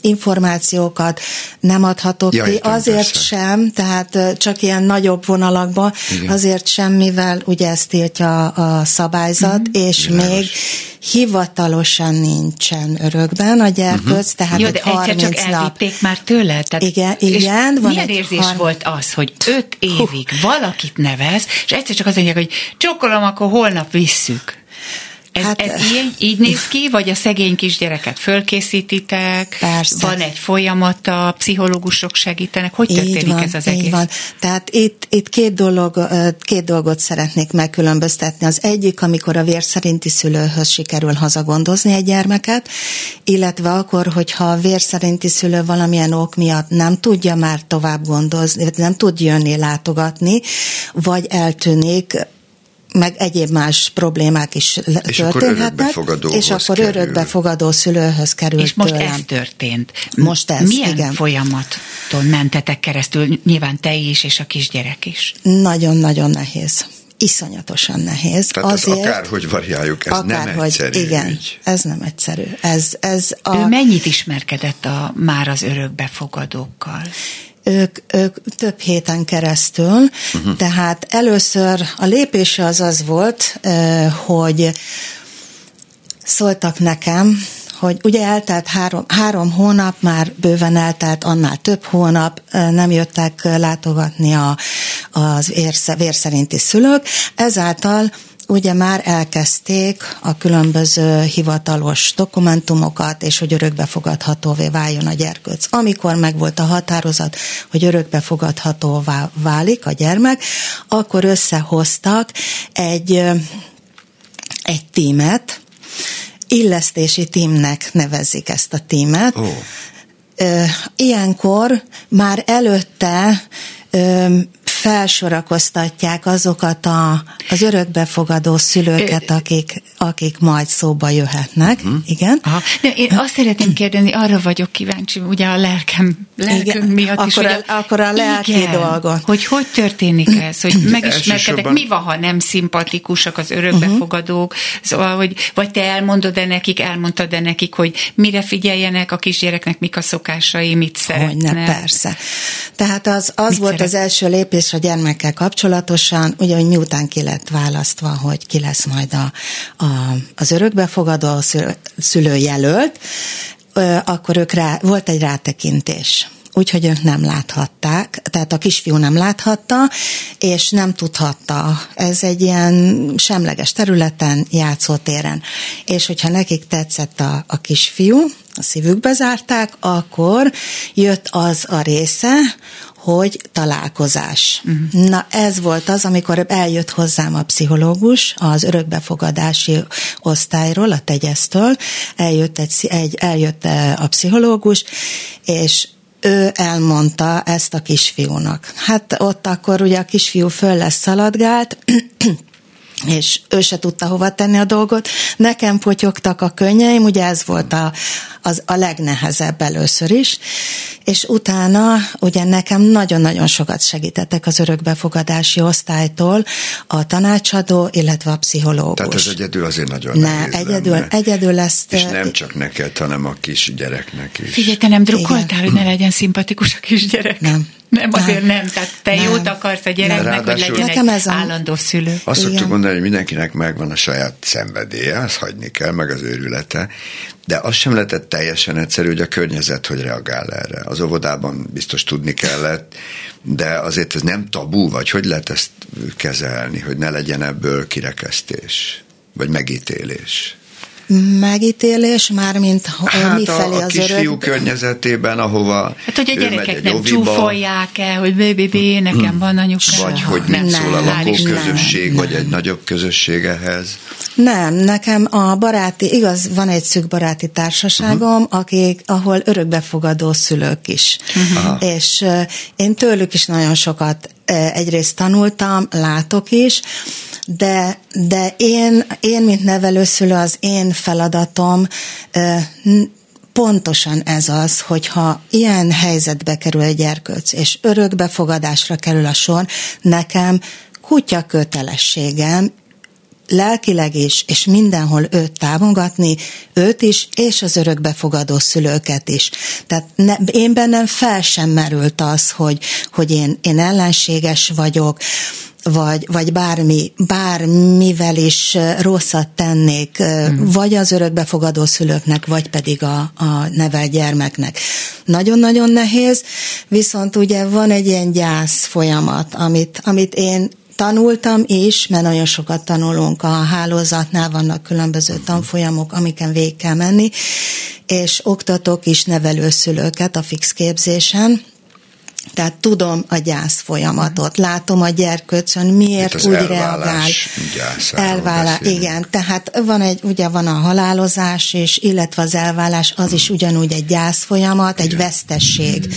információkat nem adhatok Ja, ki, értem, azért persze. sem, tehát csak ilyen nagyobb vonalakban, Igen. azért sem, mivel ugye ezt tiltja a szabályzat, és Világos. még hivatalosan nincsen örökben a gyerkőc, tehát Jó, egy de egyszer 30 csak nap. elvitték már tőle? Tehát, Igen, és igen, van milyen egy érzés har- volt az, hogy öt évig valakit nevez, és egyszer csak azt mondják, hogy csokkolom, akkor holnap visszük. Ez, hát, ez így, így néz ki, vagy a szegény kisgyereket fölkészítitek? Persze. Van egy folyamata, pszichológusok segítenek? Hogy történik ez az egész? Így van. Tehát itt, itt két, dolog, két dolgot szeretnék megkülönböztetni. Az egyik, amikor a vér szerinti szülőhöz sikerül hazagondozni egy gyermeket, illetve akkor, hogyha a vér szerinti szülő valamilyen ok miatt nem tudja már tovább gondozni, nem tud jönni, látogatni, vagy eltűnik, meg egyéb más problémák is És akkor történhetnek, örökbefogadóhoz és akkor kerül. örökbefogadó szülőhöz kerül És most tőlem. ez történt. Most ez, Milyen igen. folyamaton mentetek keresztül? Nyilván te is, és a kisgyerek is. Nagyon-nagyon nehéz. Iszonyatosan nehéz. Tehát az Azért, akárhogy variáljuk, ez nem akárhogy, egyszerű Igen, ügy. ez nem egyszerű. Ez, ez a, Ő mennyit ismerkedett a, már az örökbefogadókkal? Ők, ők több héten keresztül, uh-huh. tehát először a lépése az az volt, hogy szóltak nekem, hogy ugye eltelt három, három hónap, már bőven eltelt, annál több hónap, nem jöttek látogatni a, az érsze, vérszerinti szülők, ezáltal ugye már elkezdték a különböző hivatalos dokumentumokat, és hogy örökbefogadhatóvé váljon a gyerkőc. Amikor megvolt a határozat, hogy örökbefogadhatóvá válik a gyermek, akkor összehoztak egy, egy tímet, illesztési tímnek nevezik ezt a tímet. Ö, Ilyenkor már előtte felsorakoztatják azokat a, az örökbefogadó szülőket, akik, akik majd szóba jöhetnek. Mhm. Igen. Aha. De én azt szeretném kérdezni, arra vagyok kíváncsi, ugye a lelkem, lelkünk Igen. miatt is. Akkor hogy a- akkor a lelki igen, dolgot. Hogy hogy történik ez, hogy megismerkedek, mi van, ha nem szimpatikusak az örökbefogadók, szóval, hogy vagy te elmondod-e nekik, elmondtad-e nekik, hogy mire figyeljenek a kisgyereknek, mik a szokásai, mit szeretne. Hogyne, persze. Tehát az, az Mit volt szeret? az első lépés a gyermekkel kapcsolatosan, ugye, hogy miután ki lett választva, hogy ki lesz majd a, a, az örökbefogadó a szülő, szülőjelölt, akkor ők rá, volt egy rátekintés úgyhogy ők nem láthatták, tehát a kisfiú nem láthatta, és nem tudhatta. Ez egy ilyen semleges területen, játszótéren. És hogyha nekik tetszett a, a kisfiú, a szívükbe zárták, akkor jött az a része, hogy találkozás. Uh-huh. Na ez volt az, amikor eljött hozzám a pszichológus az örökbefogadási osztályról, a tegyesztől, eljött, egy, egy, eljött eh, a pszichológus, és ő elmondta ezt a kisfiúnak. Hát ott akkor ugye a kisfiú föl lesz szaladgált, és ő se tudta hova tenni a dolgot. Nekem potyogtak a könnyeim, ugye ez volt a, az, a legnehezebb először is, és utána ugye nekem nagyon-nagyon sokat segítettek az örökbefogadási osztálytól a tanácsadó, illetve a pszichológus. Tehát ez egyedül azért nagyon ne, nehéz egyedül, lenne. egyedül ezt... És nem csak neked, hanem a kis gyereknek is. Figyelj, te nem drukkoltál, hogy ne legyen szimpatikus a kisgyerek? Nem. Nem, azért Nem. Tehát te Nem. jót akarsz a gyereknek, hogy Ráadásul- legyen Nekem egy ez a- állandó szülő. Azt Igen. szoktuk mondani, hogy mindenkinek megvan a saját szenvedélye, azt hagyni kell, meg az őrülete, de az sem lehetett teljesen egyszerű, hogy a környezet hogy reagál erre. Az óvodában biztos tudni kellett, de azért ez nem tabú, vagy hogy lehet ezt kezelni, hogy ne legyen ebből kirekesztés, vagy megítélés. Megítélés, mármint hát mi felé a, a az kisfiú örök... környezetében, ahova Hát, hogy a gyerekek egy nem oviba, csúfolják el, hogy bébi, nekem van anyukám. Vagy hogy Nem, mit szól a nem, lakóközösség, nem, vagy nem. egy nagyobb közösség ehhez. Nem, nekem a baráti, igaz, van egy szűk baráti társaságom, uh-huh. akik, ahol örökbefogadó szülők is. Uh-huh. És uh, én tőlük is nagyon sokat egyrészt tanultam, látok is, de, de én, én, mint nevelőszülő, az én feladatom pontosan ez az, hogyha ilyen helyzetbe kerül egy gyerkőc, és örökbefogadásra kerül a sor, nekem kutya kötelességem lelkileg is, és mindenhol őt támogatni, őt is, és az örökbefogadó szülőket is. Tehát ne, én bennem fel sem merült az, hogy, hogy én, én ellenséges vagyok, vagy, vagy bármi, bármivel is rosszat tennék, mm. vagy az örökbefogadó szülőknek, vagy pedig a, a nevel gyermeknek. Nagyon-nagyon nehéz, viszont ugye van egy ilyen gyász folyamat, amit, amit én tanultam is, mert nagyon sokat tanulunk a hálózatnál, vannak különböző tanfolyamok, amiken végig kell menni, és oktatok is nevelőszülőket a fix képzésen, tehát tudom a gyász folyamatot, látom a gyerkőcön, miért az úgy elválás reagál. Elválás, beszélünk. igen. Tehát van egy, ugye van a halálozás is, illetve az elválás, az is ugyanúgy egy gyász folyamat, egy vesztesség.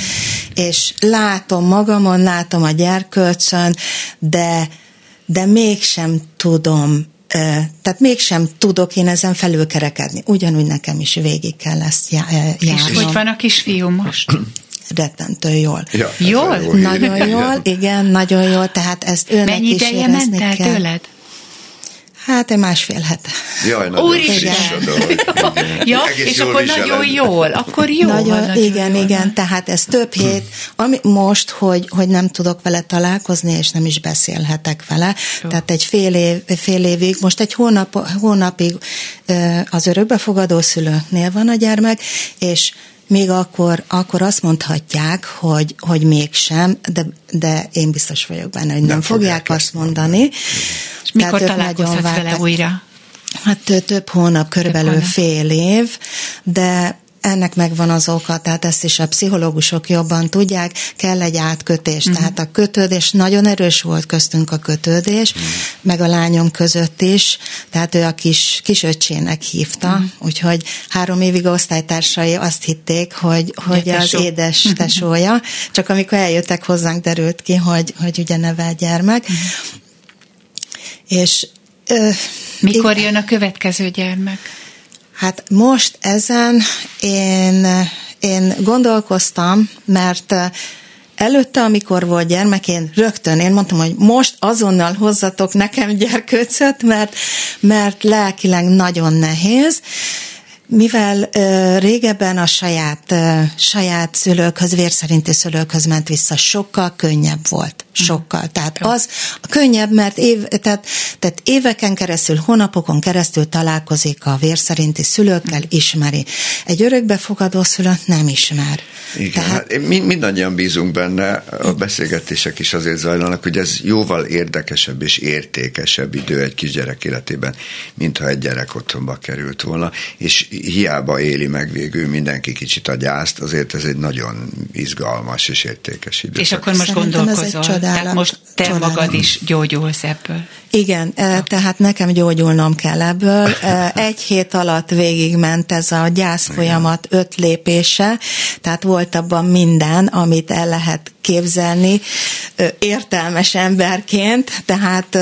És látom magamon, látom a gyerkőcön, de, de mégsem tudom tehát mégsem tudok én ezen felülkerekedni. Ugyanúgy nekem is végig kell ezt já- ö, És járnom. hogy van a kisfiú most? Rettentő jól. Ja, Jól? jó. Nagyon jól, igen, nagyon jól, tehát ezt őnek Mennyi is ideje ment el kell. tőled? Hát egy másfél hete. Jaj, nagyon Úristen! friss a dolog. Igen. Ja, Egész és jól akkor nagyon jól, akkor jó. nagyon, van, nagyon igen, jól igen, van. tehát ez több hét, ami most, hogy, hogy nem tudok vele találkozni, és nem is beszélhetek vele, Jó. tehát egy fél, év, fél évig, most egy hónap, hónapig az örökbefogadó szülőknél van a gyermek, és még akkor, akkor azt mondhatják, hogy, hogy mégsem, de, de én biztos vagyok benne, hogy nem, nem fogják, fogják azt ezt mondani. És mikor találkozhatsz vele újra? Hát több, több hónap, körülbelül hónap. fél év, de ennek megvan az oka, tehát ezt is a pszichológusok jobban tudják, kell egy átkötés. Mm. Tehát a kötődés, nagyon erős volt köztünk a kötődés, mm. meg a lányom között is, tehát ő a kis, kis öccsének hívta, mm. úgyhogy három évig a osztálytársai azt hitték, hogy, hogy az édes tesója, csak amikor eljöttek hozzánk, derült ki, hogy, hogy ugye nevel gyermek. Mhm. És ö, Mikor jön a következő gyermek? Hát most ezen én, én gondolkoztam, mert eh, előtte, amikor volt gyermek, én rögtön, én mondtam, hogy most azonnal hozzatok nekem gyerkőcöt, mert, mert lelkileg nagyon nehéz, mivel ö, régebben a saját, ö, saját szülőkhöz, vérszerinti szülőkhöz ment vissza, sokkal könnyebb volt. Sokkal. Tehát az könnyebb, mert év, tehát, tehát éveken keresztül, hónapokon keresztül találkozik a vérszerinti szülőkkel, ismeri. Egy örökbefogadó szülőt nem ismer. Igen, Tehát, hát mind, mindannyian bízunk benne, a beszélgetések is azért zajlanak, hogy ez jóval érdekesebb és értékesebb idő egy kisgyerek életében, mintha egy gyerek otthonba került volna, és hiába éli meg végül mindenki kicsit a gyászt, azért ez egy nagyon izgalmas és értékes idő. És akkor most ez egy csodálat- Tehát most te csodálat. magad is gyógyulsz ebből. Igen, eh, tehát nekem gyógyulnom kell ebből. Eh, Egy hét alatt végigment ez a gyász folyamat öt lépése, tehát volt abban minden, amit el lehet képzelni értelmes emberként, tehát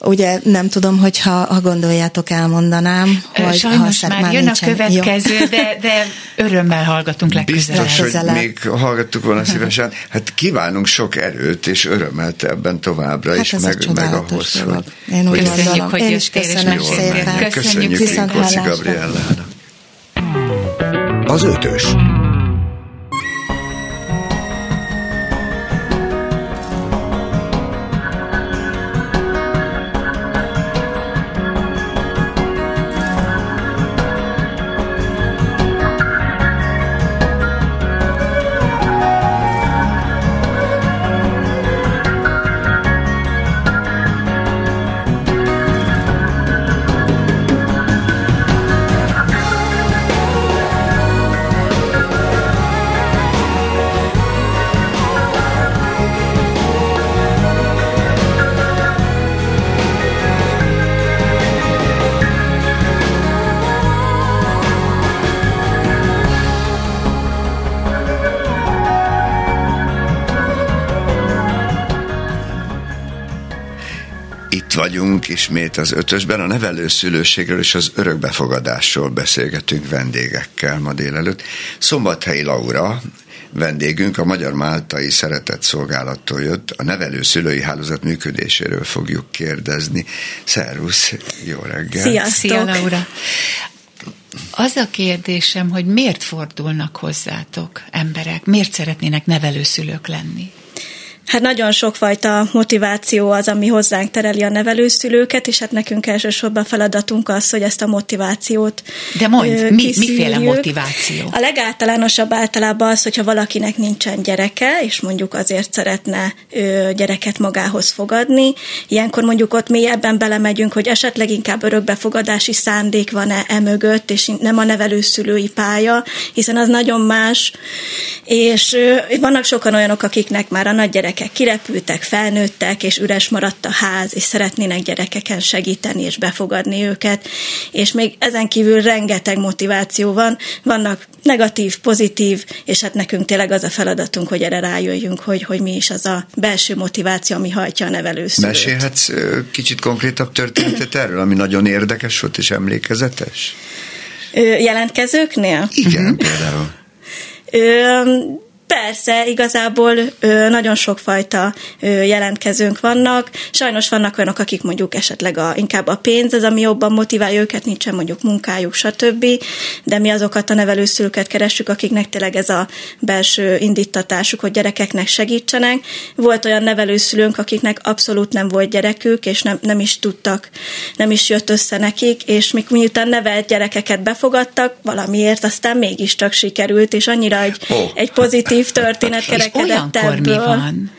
ugye nem tudom, hogyha ha gondoljátok, elmondanám, hogy Sajnos ha már jön nincsen- a következő, Jó. de, de örömmel hallgatunk legközelebb. Biztos, hogy még hallgattuk volna szívesen. Hát kívánunk sok erőt és örömet ebben továbbra Hát is, meg, meg csodálatos ahhoz, dolog. hogy Én úgy Köszönjük, gondolom. hogy Én is köszönöm szépen. Köszönjük Köszönjük hallásra. Gabriellának. Az ötös. Vagyunk ismét az ötösben, a nevelőszülőségről és az örökbefogadásról beszélgetünk vendégekkel ma délelőtt. Szombathelyi Laura, vendégünk a Magyar Máltai Szeretett Szolgálattól jött, a nevelőszülői hálózat működéséről fogjuk kérdezni. Szervusz, jó reggel! Sziasztok! Szia, Laura! Az a kérdésem, hogy miért fordulnak hozzátok emberek, miért szeretnének nevelőszülők lenni? Hát nagyon sokfajta motiváció az, ami hozzánk tereli a nevelőszülőket, és hát nekünk elsősorban feladatunk az, hogy ezt a motivációt De mondj, mi, miféle motiváció? A legáltalánosabb általában az, hogyha valakinek nincsen gyereke, és mondjuk azért szeretne gyereket magához fogadni, ilyenkor mondjuk ott mélyebben belemegyünk, hogy esetleg inkább örökbefogadási szándék van-e emögött, és nem a nevelőszülői pálya, hiszen az nagyon más, és vannak sokan olyanok, akiknek már a nagy gyerek gyerekek kirepültek, felnőttek, és üres maradt a ház, és szeretnének gyerekeken segíteni és befogadni őket, és még ezen kívül rengeteg motiváció van, vannak negatív, pozitív, és hát nekünk tényleg az a feladatunk, hogy erre rájöjjünk, hogy, hogy mi is az a belső motiváció, ami hajtja a nevelőszülőt. Mesélhetsz kicsit konkrétabb történetet erről, ami nagyon érdekes volt és emlékezetes? Jelentkezőknél? Igen, például. Persze, igazából ö, nagyon sokfajta ö, jelentkezőnk vannak. Sajnos vannak olyanok, akik mondjuk esetleg a, inkább a pénz az, ami jobban motiválja őket, nincsen mondjuk munkájuk, stb. De mi azokat a nevelőszülőket keressük, akiknek tényleg ez a belső indítatásuk, hogy gyerekeknek segítsenek. Volt olyan nevelőszülőnk, akiknek abszolút nem volt gyerekük, és nem, nem is tudtak, nem is jött össze nekik, és még miután nevelt gyerekeket befogadtak, valamiért aztán mégiscsak sikerült, és annyira egy, oh. egy pozitív pozitív történet kerekedett ebből. mi van?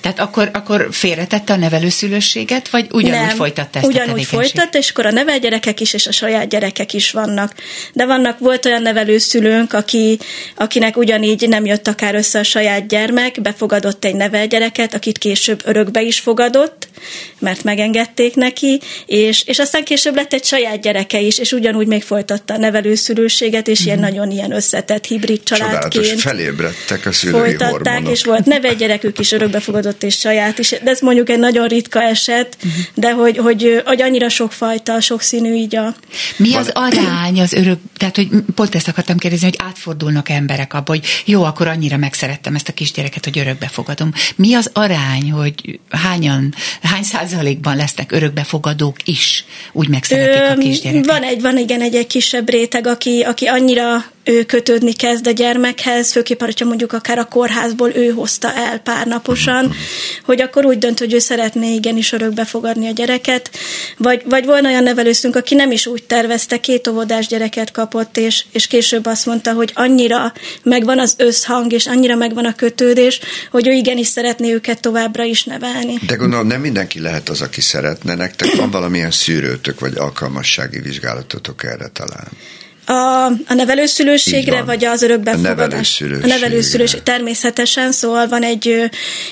Tehát akkor, akkor félretette a nevelőszülőséget, vagy ugyanúgy Nem, folytatta ezt ugyanúgy a folytatta, és akkor a nevelgyerekek is, és a saját gyerekek is vannak. De vannak, volt olyan nevelőszülőnk, aki, akinek ugyanígy nem jött akár össze a saját gyermek, befogadott egy nevelgyereket, akit később örökbe is fogadott, mert megengedték neki, és, és aztán később lett egy saját gyereke is, és ugyanúgy még folytatta a nevelőszülőséget, és mm-hmm. ilyen mhm. nagyon ilyen összetett hibrid családként. Csodálatos, felébredtek a szülői Folytatták, hormonok. és volt nevelgyerekük is örökbefogadott és saját is, de ez mondjuk egy nagyon ritka eset, uh-huh. de hogy, hogy, hogy annyira sokfajta, sokszínű így a... Mi az arány az örök, tehát hogy pont ezt akartam kérdezni, hogy átfordulnak emberek abba, hogy jó, akkor annyira megszerettem ezt a kisgyereket, hogy örökbefogadom. Mi az arány, hogy hányan, hány százalékban lesznek örökbefogadók is, úgy megszeretik Ö, a kisgyereket? Van egy, van igen egy, egy kisebb réteg, aki, aki annyira ő kötődni kezd a gyermekhez, főképp, hogyha mondjuk akár a kórházból ő hozta el pár naposan, hogy akkor úgy dönt, hogy ő szeretné igenis örökbe fogadni a gyereket, vagy, vagy volna olyan nevelőszünk, aki nem is úgy tervezte, két óvodás gyereket kapott, és, és később azt mondta, hogy annyira megvan az összhang, és annyira megvan a kötődés, hogy ő igenis szeretné őket továbbra is nevelni. De gondolom nem mindenki lehet az, aki szeretne. Nektek van valamilyen szűrőtök, vagy alkalmassági vizsgálatotok erre talán? A, a nevelőszülőségre, vagy az örökbefogadás? A nevelőszülőség. Természetesen, szóval van egy ö,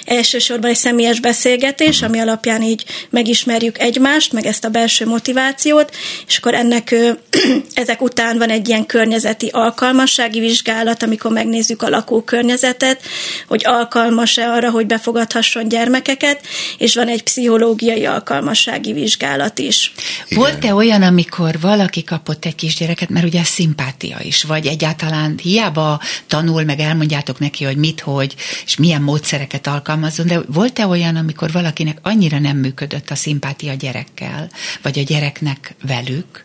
elsősorban egy személyes beszélgetés, ami alapján így megismerjük egymást, meg ezt a belső motivációt, és akkor ennek ö, ezek után van egy ilyen környezeti alkalmassági vizsgálat, amikor megnézzük a lakókörnyezetet, hogy alkalmas-e arra, hogy befogadhasson gyermekeket, és van egy pszichológiai alkalmassági vizsgálat is. Volt-e olyan, amikor valaki kapott egy kisgyereket, mert ugye szimpátia is, vagy egyáltalán hiába tanul, meg elmondjátok neki, hogy mit, hogy, és milyen módszereket alkalmazzon, de volt-e olyan, amikor valakinek annyira nem működött a szimpátia gyerekkel, vagy a gyereknek velük,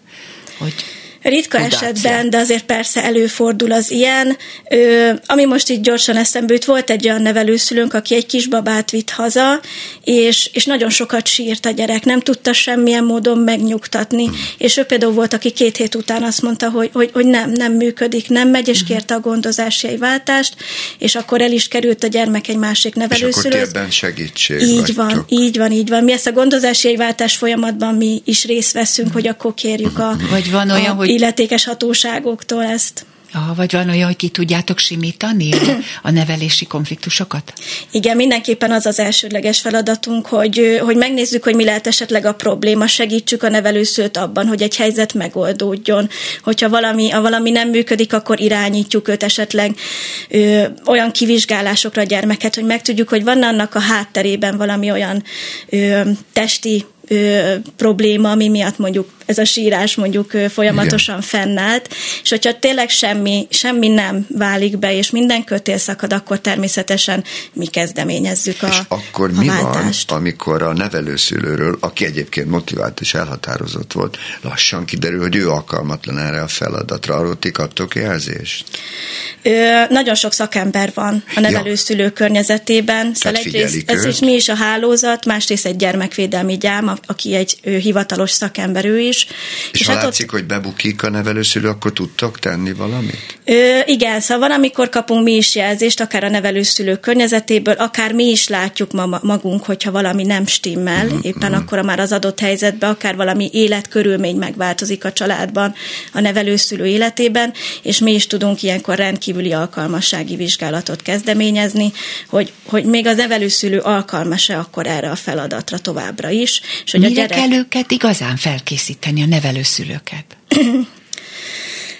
hogy Ritka Tudácia. esetben, de azért persze előfordul az ilyen. Ö, ami most így gyorsan eszembe jut, volt egy olyan nevelőszülőnk, aki egy kisbabát vitt haza, és, és nagyon sokat sírt a gyerek, nem tudta semmilyen módon megnyugtatni, mm. és ő például volt, aki két hét után azt mondta, hogy, hogy, hogy nem, nem működik, nem megy, és mm. kérte a gondozási váltást, és akkor el is került a gyermek egy másik nevelőszülő. És akkor segítség Így vagytok. van, így van, így van. Mi ezt a gondozási váltás folyamatban mi is részt veszünk, mm. hogy akkor kérjük a, Vagy van olyan, a, hogy illetékes hatóságoktól ezt. Ah, vagy van olyan, hogy ki tudjátok simítani a nevelési konfliktusokat? Igen, mindenképpen az az elsődleges feladatunk, hogy, hogy megnézzük, hogy mi lehet esetleg a probléma, segítsük a nevelőszőt abban, hogy egy helyzet megoldódjon. Hogyha valami, a valami nem működik, akkor irányítjuk őt esetleg ö, olyan kivizsgálásokra a gyermeket, hogy megtudjuk, hogy van annak a hátterében valami olyan ö, testi ö, probléma, ami miatt mondjuk ez a sírás mondjuk ö, folyamatosan Igen. fennállt, és hogyha tényleg semmi, semmi nem válik be, és minden kötél szakad, akkor természetesen mi kezdeményezzük a És akkor a mi váltást. van, amikor a nevelőszülőről, aki egyébként motivált és elhatározott volt, lassan kiderül, hogy ő alkalmatlan erre a feladatra, arról ti kaptok jelzést? Ö, nagyon sok szakember van a nevelőszülő ja. környezetében, szóval egyrészt ez is mi is a hálózat, másrészt egy gyermekvédelmi gyám, aki egy hivatalos szakember ő is. És, és ha hát látszik, ott... hogy bebukik a nevelőszülő, akkor tudtok tenni valamit? Ö, igen, szóval van, amikor kapunk mi is jelzést, akár a nevelőszülő környezetéből, akár mi is látjuk ma magunk, hogyha valami nem stimmel, uh-huh, éppen uh-huh. akkor már az adott helyzetben, akár valami életkörülmény megváltozik a családban, a nevelőszülő életében, és mi is tudunk ilyenkor rendkívüli alkalmassági vizsgálatot kezdeményezni, hogy, hogy még az nevelőszülő alkalmas-e akkor erre a feladatra továbbra is. És hogy Mire a gyerek... kell őket igazán felkészíteni, a nevelőszülőket?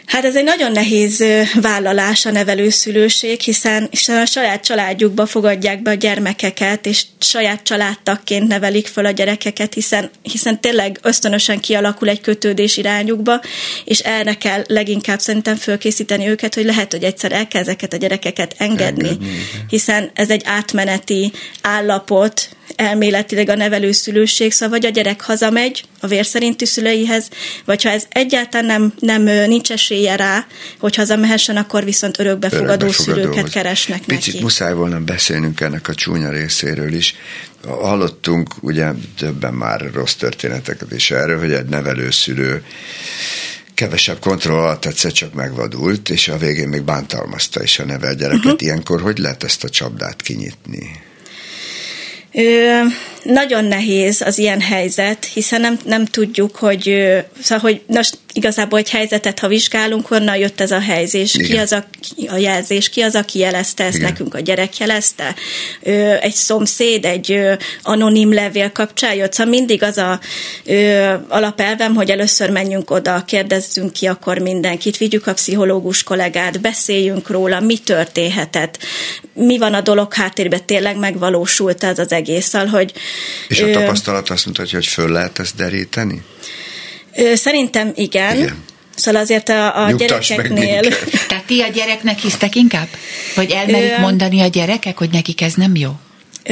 Hát ez egy nagyon nehéz vállalás a nevelőszülőség, hiszen a saját családjukba fogadják be a gyermekeket, és saját családtakként nevelik föl a gyerekeket, hiszen, hiszen tényleg ösztönösen kialakul egy kötődés irányukba, és erre kell leginkább szerintem fölkészíteni őket, hogy lehet, hogy egyszer el kell ezeket a gyerekeket engedni, engedni hiszen ez egy átmeneti állapot, elméletileg a nevelőszülőség, szóval vagy a gyerek hazamegy a vérszerinti szüleihez, vagy ha ez egyáltalán nem, nem nincs esélye rá, hogy hazamehessen, akkor viszont örökbefogadó szülőket keresnek Picit neki. muszáj volna beszélnünk ennek a csúnya részéről is. Hallottunk ugye többen már rossz történeteket is erről, hogy egy nevelőszülő kevesebb kontroll alatt egyszer csak megvadult, és a végén még bántalmazta is a nevel gyereket. Uh-huh. Ilyenkor hogy lehet ezt a csapdát kinyitni? Ö, nagyon nehéz az ilyen helyzet, hiszen nem, nem tudjuk, hogy, szóval, hogy most igazából egy helyzetet, ha vizsgálunk, honnan jött ez a helyzés, Igen. ki az a, a jelzés, ki az, aki jelezte ezt Igen. nekünk, a gyerek jelezte, ö, egy szomszéd, egy ö, anonim levél kapcsán jött, szóval mindig az a ö, alapelvem, hogy először menjünk oda, kérdezzünk ki akkor mindenkit, vigyük a pszichológus kollégát, beszéljünk róla, mi történhetett, mi van a dolog háttérben, tényleg megvalósult ez az egész, szóval, hogy és a tapasztalat azt mutatja, hogy föl lehet ezt deríteni? Szerintem igen. igen. Szóval azért a, a gyerekeknél... Tehát ti a gyereknek hisztek inkább? Vagy elmerik Ö... mondani a gyerekek, hogy nekik ez nem jó?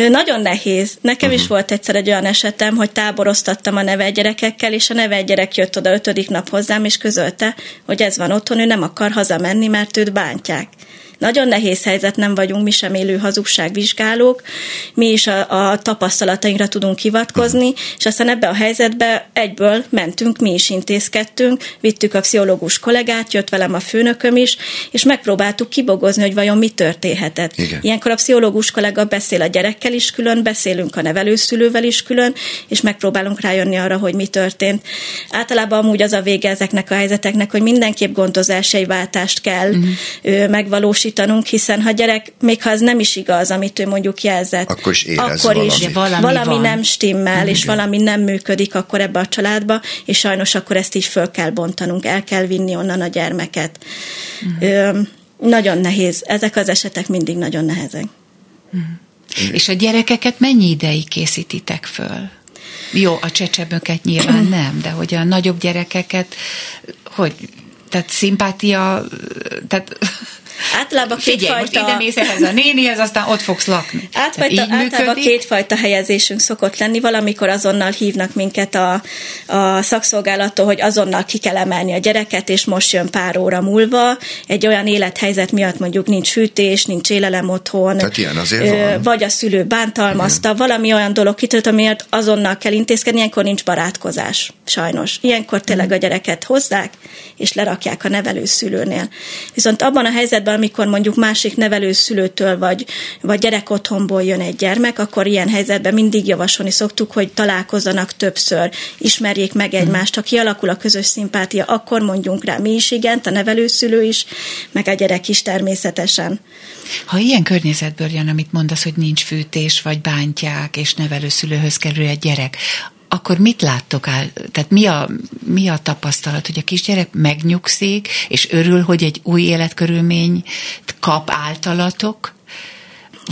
Nagyon nehéz. Nekem uh-huh. is volt egyszer egy olyan esetem, hogy táboroztattam a nevel gyerekekkel, és a nevel gyerek jött oda ötödik nap hozzám, és közölte, hogy ez van otthon, ő nem akar hazamenni, mert őt bántják. Nagyon nehéz helyzet, nem vagyunk mi sem élő hazugságvizsgálók, mi is a, a tapasztalatainkra tudunk hivatkozni, és aztán ebbe a helyzetbe egyből mentünk, mi is intézkedtünk, vittük a pszichológus kollégát, jött velem a főnököm is, és megpróbáltuk kibogozni, hogy vajon mi történhetett. Igen. Ilyenkor a pszichológus kollega beszél a gyerekkel is külön, beszélünk a nevelőszülővel is külön, és megpróbálunk rájönni arra, hogy mi történt. Általában amúgy az a vége ezeknek a helyzeteknek, hogy mindenképp gondozási váltást kell uh-huh. megvalósítani, tudatosítanunk, hiszen ha gyerek, még ha ez nem is igaz, amit ő mondjuk jelzett, akkor is, érez akkor valami. is valami, valami nem stimmel, mm, és valami nem működik akkor ebbe a családba, és sajnos akkor ezt így föl kell bontanunk, el kell vinni onnan a gyermeket. Mm. Ö, nagyon nehéz. Ezek az esetek mindig nagyon nehezek. Mm. És a gyerekeket mennyi ideig készítitek föl? Jó, a csecseböket nyilván nem, de hogy a nagyobb gyerekeket, hogy tehát szimpátia, tehát Általában Figyelj, kétfajta... most ide mész ehhez a nénihez, aztán ott fogsz lakni. Átfajta, általában kétfajta helyezésünk szokott lenni. Valamikor azonnal hívnak minket a, a szakszolgálattól, hogy azonnal ki kell emelni a gyereket, és most jön pár óra múlva. Egy olyan élethelyzet miatt mondjuk nincs fűtés, nincs élelem otthon. Tehát ilyen azért van. Vagy a szülő bántalmazta, Igen. valami olyan dolog kitölt, amiért azonnal kell intézkedni, ilyenkor nincs barátkozás, sajnos. Ilyenkor tényleg a gyereket hozzák, és lerakják a nevelőszülőnél. Viszont abban a helyzetben esetben, amikor mondjuk másik nevelőszülőtől vagy, vagy gyerek otthonból jön egy gyermek, akkor ilyen helyzetben mindig javasolni szoktuk, hogy találkozzanak többször, ismerjék meg egymást. Ha kialakul a közös szimpátia, akkor mondjunk rá mi is igent, a nevelőszülő is, meg a gyerek is természetesen. Ha ilyen környezetből jön, amit mondasz, hogy nincs fűtés, vagy bántják, és nevelőszülőhöz kerül egy gyerek, akkor mit láttok el? Tehát mi a, mi a tapasztalat, hogy a kisgyerek megnyugszik, és örül, hogy egy új életkörülmény kap általatok?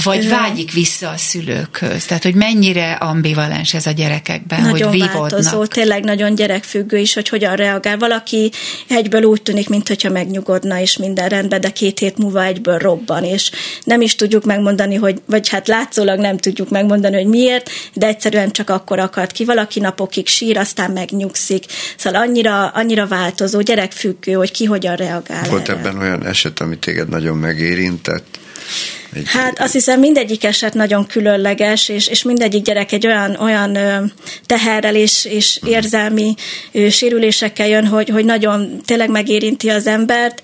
Vagy vágyik vissza a szülőkhöz? Tehát, hogy mennyire ambivalens ez a gyerekekben, nagyon hogy vívódnak. változó, tényleg nagyon gyerekfüggő is, hogy hogyan reagál. Valaki egyből úgy tűnik, mintha megnyugodna, és minden rendben, de két hét múlva egyből robban, és nem is tudjuk megmondani, hogy, vagy hát látszólag nem tudjuk megmondani, hogy miért, de egyszerűen csak akkor akart ki. Valaki napokig sír, aztán megnyugszik. Szóval annyira, annyira változó, gyerekfüggő, hogy ki hogyan reagál. Volt erre. ebben olyan eset, ami téged nagyon megérintett? Egy, hát azt hiszem mindegyik eset nagyon különleges, és, és mindegyik gyerek egy olyan, olyan teherrel és, és érzelmi sérülésekkel jön, hogy, hogy nagyon tényleg megérinti az embert.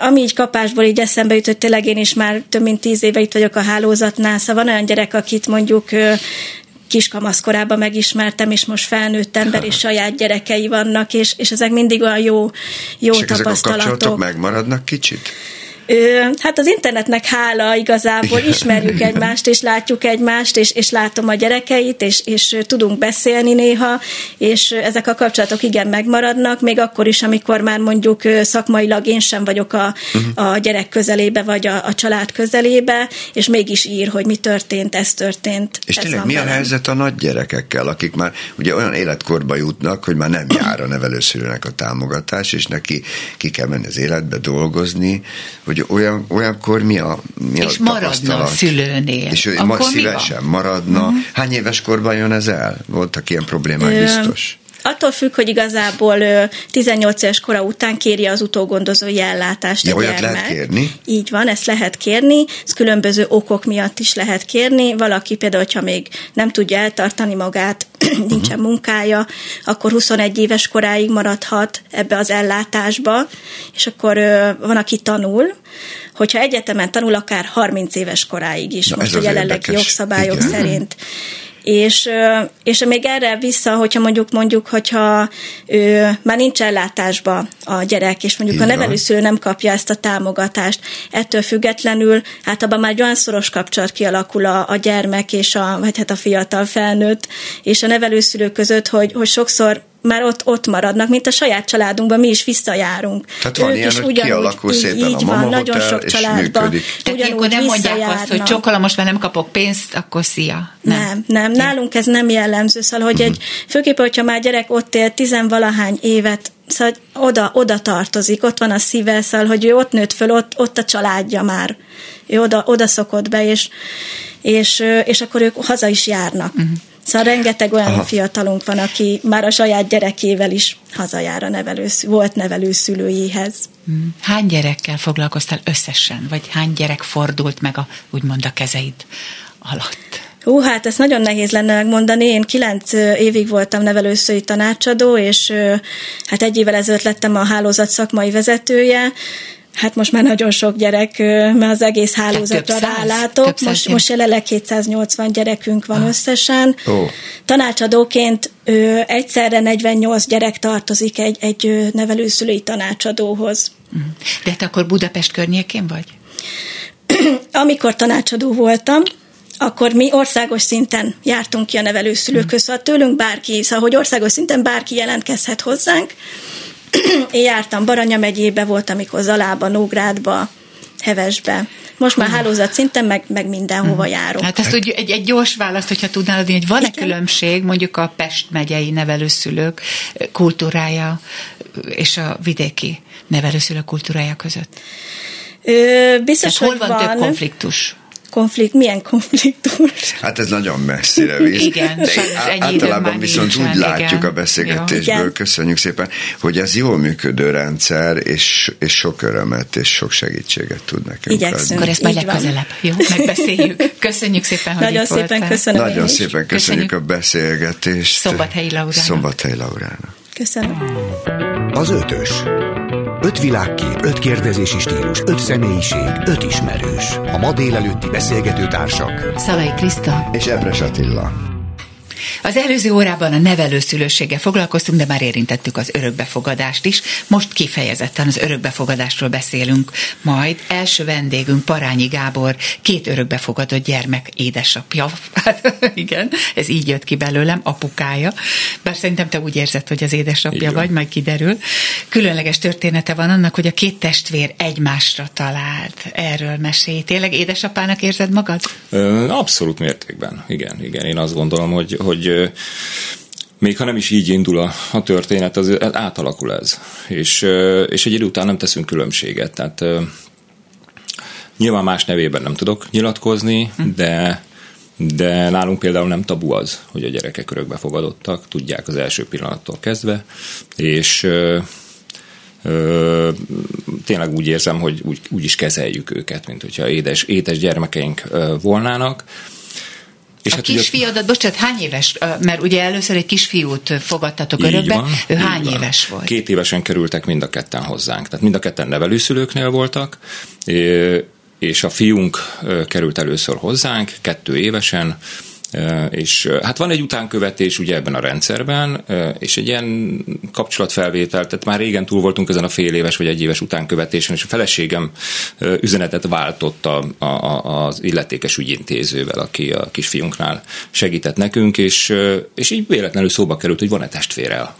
Ami így kapásból így eszembe jutott, tényleg én is már több mint tíz éve itt vagyok a hálózatnál, szóval van olyan gyerek, akit mondjuk kiskamaszkorában megismertem, és most felnőtt ember, és saját gyerekei vannak, és, és ezek mindig olyan jó, jó és tapasztalatok. Ezek a megmaradnak kicsit? Hát az internetnek hála igazából ismerjük egymást, és látjuk egymást, és, és látom a gyerekeit, és, és tudunk beszélni néha, és ezek a kapcsolatok igen megmaradnak, még akkor is, amikor már mondjuk szakmailag én sem vagyok a, uh-huh. a gyerek közelébe, vagy a, a család közelébe, és mégis ír, hogy mi történt, ez történt. És ez tényleg mi a helyzet a nagy gyerekekkel, akik már ugye olyan életkorba jutnak, hogy már nem jár a nevelőszülőnek a támogatás, és neki ki kell menni az életbe dolgozni, hogy olyan, olyankor mi a mi És a maradna a szülőnél. És Akkor ma szívesen maradna. Uh-huh. Hány éves korban jön ez el? Voltak ilyen problémák biztos? Attól függ, hogy igazából 18 éves kora után kéri az utógondozói ellátást ja, a olyat gyermek. lehet kérni? Így van, ezt lehet kérni, ez különböző okok miatt is lehet kérni. Valaki például, hogyha még nem tudja eltartani magát, nincsen uh-huh. munkája, akkor 21 éves koráig maradhat ebbe az ellátásba, és akkor van, aki tanul, hogyha egyetemen tanul, akár 30 éves koráig is, Na, most a jelenlegi jogszabályok Igen. szerint. És, és még erre vissza, hogyha mondjuk, mondjuk, hogyha ő, már nincs ellátásba a gyerek, és mondjuk Igen. a nevelőszülő nem kapja ezt a támogatást, ettől függetlenül hát abban már egy olyan szoros kapcsolat kialakul a, a gyermek és a, vagy hát a fiatal felnőtt és a nevelőszülő között, hogy, hogy sokszor már ott, ott maradnak, mint a saját családunkban, mi is visszajárunk. Tehát van ők ilyen, is hogy ugyanúgy, kialakul szépen így a mama van, nagyon sok családban. Tehát ilyenkor nem mondják azt, hogy csokola, most már nem kapok pénzt, akkor szia. Nem, nem, nem. nálunk ez nem jellemző, szóval, hogy egy, főképp, hogyha már gyerek ott él tizenvalahány évet, szóval oda, oda tartozik, ott van a szíve, szóval, hogy ő ott nőtt föl, ott, ott a családja már. Ő oda, oda szokott be, és, és, és akkor ők haza is járnak. Uh-huh. Szóval rengeteg olyan Aha. fiatalunk van, aki már a saját gyerekével is hazajár a nevelősz, volt nevelőszülőjéhez. Mm. Hány gyerekkel foglalkoztál összesen, vagy hány gyerek fordult meg a, úgymond a kezeid alatt? Hú, hát ez nagyon nehéz lenne megmondani. Én kilenc évig voltam nevelőszői tanácsadó, és hát egy évvel ezelőtt lettem a hálózat szakmai vezetője, Hát most már nagyon sok gyerek, mert az egész hálózatra hát rálátok. Most, most jelenleg 280 gyerekünk van ah. összesen. Oh. Tanácsadóként ö, egyszerre 48 gyerek tartozik egy, egy nevelőszülői tanácsadóhoz. Mhm. De te akkor Budapest környékén vagy? Amikor tanácsadó voltam, akkor mi országos szinten jártunk ki a nevelőszülőkhöz, szóval tőlünk bárki, szóval hogy országos szinten bárki jelentkezhet hozzánk, én jártam Baranya megyébe, voltam, amikor Zalába, Nógrádba, Hevesbe. Most már hálózat szinten, meg, meg mindenhova mhm. járok. Hát ezt úgy egy, egy gyors választ, hogyha tudnál adni, hogy van-e Igen. különbség mondjuk a Pest megyei nevelőszülők kultúrája és a vidéki nevelőszülők kultúrája között? Ö, biztos, Tehát hol van, van több konfliktus? Konflikt, milyen konfliktus? Hát ez nagyon messzire visz. Igen, De egy általában viszont nincsen, úgy látjuk igen. a beszélgetésből, Jó. köszönjük szépen, hogy ez jól működő rendszer, és, és sok örömet és sok segítséget tud nekünk Igyekszünk. adni. Akkor ezt majd legközelebb, jó? Megbeszéljük. Köszönjük szépen, hogy Nagyon szépen voltál. köszönöm Nagyon szépen köszönjük, köszönjük a beszélgetést. Szombathelyi Laurának. Szombathelyi Laurának. Köszönöm. Az ötös. Öt világkép, öt kérdezési stílus, öt személyiség, öt ismerős. A ma délelőtti beszélgető társak. Szalai Kriszta és Ebres Attila. Az előző órában a nevelőszülőséggel foglalkoztunk, de már érintettük az örökbefogadást is. Most kifejezetten az örökbefogadásról beszélünk. Majd első vendégünk Parányi Gábor, két örökbefogadott gyermek édesapja. Hát, igen, ez így jött ki belőlem, apukája. Bár szerintem te úgy érzed, hogy az édesapja Igen. vagy, majd kiderül. Különleges története van annak, hogy a két testvér egymásra talált. Erről mesélj. Tényleg édesapának érzed magad? Abszolút mértékben. Igen, igen. Én azt gondolom, hogy, hogy még ha nem is így indul a, a történet, az átalakul ez. És, és egy idő után nem teszünk különbséget. Tehát nyilván más nevében nem tudok nyilatkozni, hm. de de nálunk például nem tabu az, hogy a gyerekek örökbe fogadottak, tudják az első pillanattól kezdve, és ö, ö, tényleg úgy érzem, hogy úgy, úgy is kezeljük őket, mint hogyha édes, édes gyermekeink ö, volnának. És a hát kisfiadat, ugye... bocsánat, hány éves? Mert ugye először egy kisfiút fogadtatok örökbe, van, ő hány van. éves volt? Két évesen kerültek mind a ketten hozzánk. Tehát mind a ketten nevelőszülőknél voltak, és a fiunk került először hozzánk, kettő évesen, és hát van egy utánkövetés ugye ebben a rendszerben, és egy ilyen kapcsolatfelvétel, tehát már régen túl voltunk ezen a fél éves vagy egy éves utánkövetésen, és a feleségem üzenetet váltott a, a, az illetékes ügyintézővel, aki a kisfiunknál segített nekünk, és, és így véletlenül szóba került, hogy van-e testvére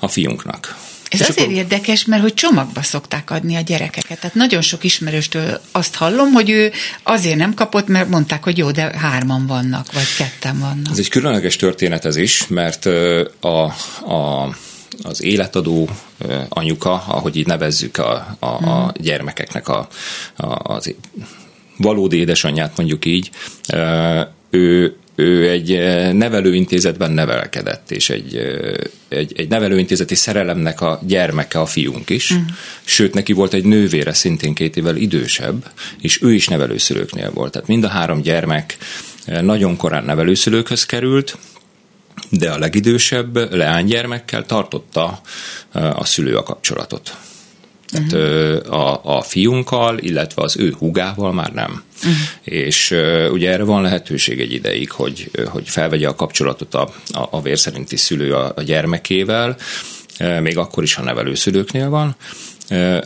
a fiunknak. Ez és azért akkor... érdekes, mert hogy csomagba szokták adni a gyerekeket. Tehát nagyon sok ismerőstől azt hallom, hogy ő azért nem kapott, mert mondták, hogy jó, de hárman vannak, vagy ketten vannak. Ez egy különleges történet ez is, mert a, a az életadó anyuka, ahogy így nevezzük a, a, a hmm. gyermekeknek a, a, az valódi édesanyját mondjuk így, ő ő egy nevelőintézetben nevelkedett, és egy, egy, egy nevelőintézeti szerelemnek a gyermeke a fiunk is, uh-huh. sőt neki volt egy nővére szintén két évvel idősebb, és ő is nevelőszülőknél volt. Tehát mind a három gyermek nagyon korán nevelőszülőkhöz került, de a legidősebb leánygyermekkel tartotta a szülő a kapcsolatot. Tehát uh-huh. a, a fiunkkal, illetve az ő hugával már nem. Uh-huh. És uh, ugye erre van lehetőség egy ideig, hogy, hogy felvegye a kapcsolatot a, a, a vérszerinti szülő a, a gyermekével, még akkor is, ha nevelőszülőknél van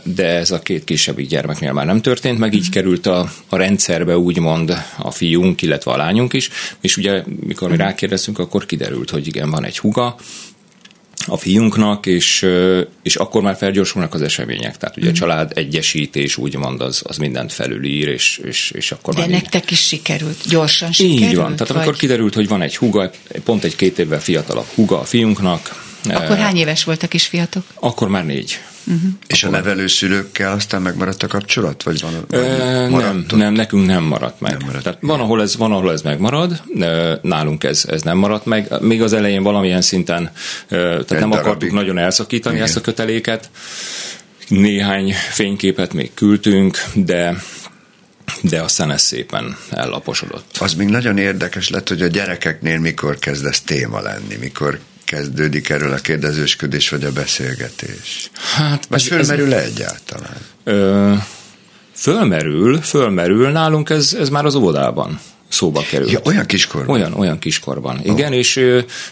de ez a két kisebbik gyermeknél már nem történt, meg így került a, a rendszerbe úgymond a fiunk, illetve a lányunk is, és ugye mikor mi rákérdeztünk, akkor kiderült, hogy igen, van egy huga, a fiunknak, és, és akkor már felgyorsulnak az események. Tehát ugye a mhm. család egyesítés úgymond az, az mindent felülír, és, és, és akkor De már nektek így... is sikerült, gyorsan sikerült? Így van. Tehát vagy? amikor kiderült, hogy van egy huga, pont egy két évvel fiatalabb huga a fiunknak. Akkor hány éves volt a kisfiatok? Akkor már négy. Uh-huh. És a nevelőszülőkkel aztán megmaradt a kapcsolat? Vagy van, vagy e, nem, nem, nekünk nem maradt meg. Nem maradt. Tehát van, ahol ez, van, ahol ez megmarad, nálunk ez, ez nem maradt meg. Még az elején valamilyen szinten, tehát Egy nem darabig. akartuk nagyon elszakítani Igen. ezt a köteléket. Néhány fényképet még küldtünk, de de aztán ez szépen ellaposodott. Az még nagyon érdekes lett, hogy a gyerekeknél mikor kezd ez téma lenni, mikor kezdődik erről a kérdezősködés, vagy a beszélgetés? Hát, vagy fölmerül-e egyáltalán? Ö, fölmerül, fölmerül, nálunk ez, ez már az óvodában szóba került. Ja, olyan kiskorban? Olyan, olyan kiskorban. Oh. Igen, és,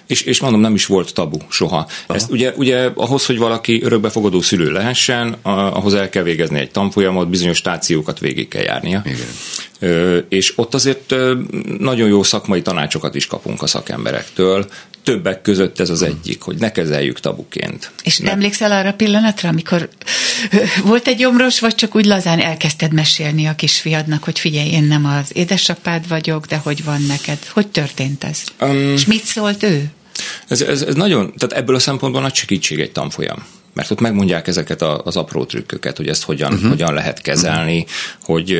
és, és mondom, nem is volt tabu soha. Oh. Ezt ugye, ugye ahhoz, hogy valaki örökbefogadó szülő lehessen, ahhoz el kell végezni egy tanfolyamot, bizonyos stációkat végig kell járnia. Igen. És ott azért nagyon jó szakmai tanácsokat is kapunk a szakemberektől, többek között ez az egyik, hogy ne kezeljük tabuként. És ne. emlékszel arra a pillanatra, amikor volt egy gyomros, vagy csak úgy lazán elkezdted mesélni a kisfiadnak, hogy figyelj, én nem az édesapád vagyok, de hogy van neked? Hogy történt ez? Um, És mit szólt ő? Ez, ez, ez nagyon, tehát ebből a szempontból nagy segítség egy tanfolyam mert ott megmondják ezeket az apró trükköket, hogy ezt hogyan, uh-huh. hogyan lehet kezelni, uh-huh. hogy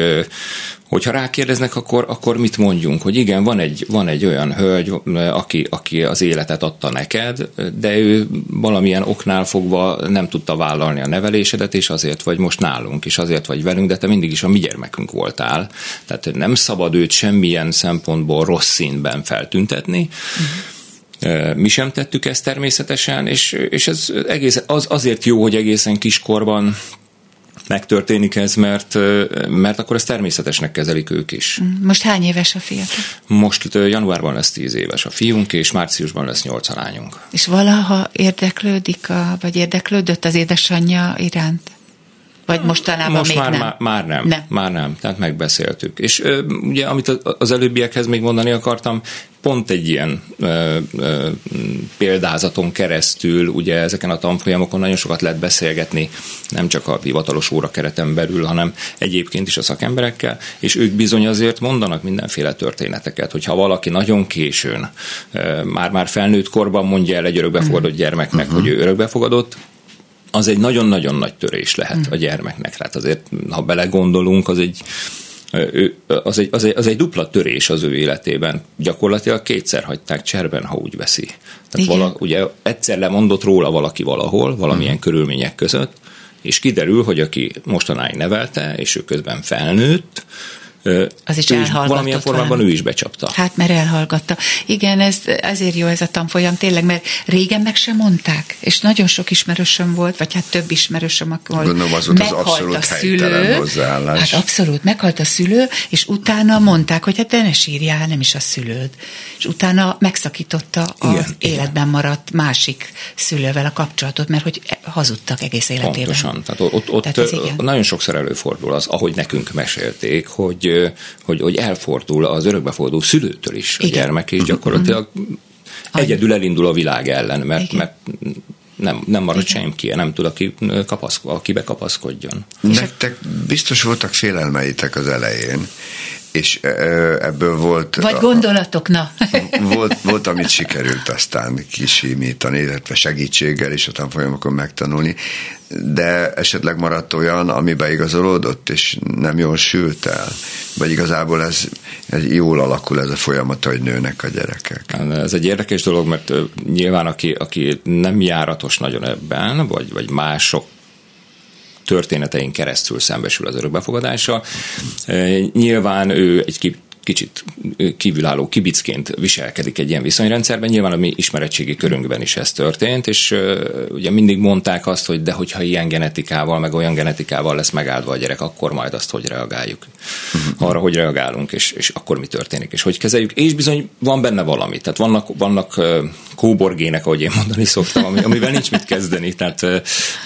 hogyha rákérdeznek, akkor, akkor mit mondjunk, hogy igen, van egy, van egy olyan hölgy, aki, aki az életet adta neked, de ő valamilyen oknál fogva nem tudta vállalni a nevelésedet, és azért vagy most nálunk, és azért vagy velünk, de te mindig is a mi gyermekünk voltál. Tehát nem szabad őt semmilyen szempontból rossz színben feltüntetni, uh-huh mi sem tettük ezt természetesen, és, és ez egész, az azért jó, hogy egészen kiskorban megtörténik ez, mert, mert akkor ezt természetesnek kezelik ők is. Mm. Most hány éves a fiatal? Most januárban lesz tíz éves a fiunk, és márciusban lesz nyolc a lányunk. És valaha érdeklődik, a, vagy érdeklődött az édesanyja iránt? Vagy mostanában Most még már, nem? Már, már nem, nem. Már nem, tehát megbeszéltük. És ö, ugye, amit az előbbiekhez még mondani akartam, pont egy ilyen ö, ö, példázaton keresztül, ugye ezeken a tanfolyamokon nagyon sokat lehet beszélgetni, nem csak a hivatalos óra kereten belül, hanem egyébként is a szakemberekkel, és ők bizony azért mondanak mindenféle történeteket, hogyha valaki nagyon későn, már-már felnőtt korban mondja el egy örökbefogadott gyermeknek, uh-huh. hogy ő örökbefogadott, az egy nagyon-nagyon nagy törés lehet a gyermeknek. Tehát azért, ha belegondolunk, az egy, az egy, az, egy, az egy dupla törés az ő életében. Gyakorlatilag kétszer hagyták cserben, ha úgy veszi. Tehát vala, ugye egyszer lemondott róla valaki valahol, valamilyen uh-huh. körülmények között, és kiderül, hogy aki mostanáig nevelte, és ő közben felnőtt, az is ő is valamilyen formában valami. ő is becsapta. Hát mert elhallgatta. Igen, ez, ezért jó ez a tanfolyam tényleg, mert régen meg sem mondták, és nagyon sok ismerősöm volt, vagy hát több ismerősöm, akkor Gondolom az volt az abszolút a szülő, hozzáállás. Hát abszolút, meghalt a szülő, és utána mondták, hogy hát de ne sírjál, nem is a szülőd. És utána megszakította az igen, életben igen. maradt másik szülővel a kapcsolatot, mert hogy hazudtak egész életében. Pontosan. Tehát ott, ott Tehát nagyon sokszor előfordul az, ahogy nekünk mesélték, hogy hogy, hogy elfordul az örökbefogadó szülőtől is Igen. a gyermek, és gyakorlatilag uh-huh. egyedül elindul a világ ellen, mert, mert nem, nem marad senki, nem tud, aki, kapaszk, aki bekapaszkodjon. Nektek biztos voltak félelmeitek az elején, és ebből volt... Vagy gondolatok, na. Volt, volt, amit sikerült aztán kisimítani, illetve segítséggel is a tanfolyamokon megtanulni, de esetleg maradt olyan, ami beigazolódott, és nem jól sült el? Vagy igazából ez, ez jól alakul ez a folyamat, hogy nőnek a gyerekek? Ez egy érdekes dolog, mert nyilván aki, aki nem járatos nagyon ebben, vagy, vagy mások történetein keresztül szembesül az örökbefogadással. Nyilván ő egy kicsit kívülálló kibicként viselkedik egy ilyen viszonyrendszerben. Nyilván a mi ismeretségi körünkben is ez történt, és ugye mindig mondták azt, hogy de hogyha ilyen genetikával, meg olyan genetikával lesz megáldva a gyerek, akkor majd azt hogy reagáljuk. Uh-huh. Arra, hogy reagálunk, és, és akkor mi történik, és hogy kezeljük. És bizony van benne valami. Tehát vannak, vannak kóborgének, ahogy én mondani szoktam, ami, amivel nincs mit kezdeni. Tehát,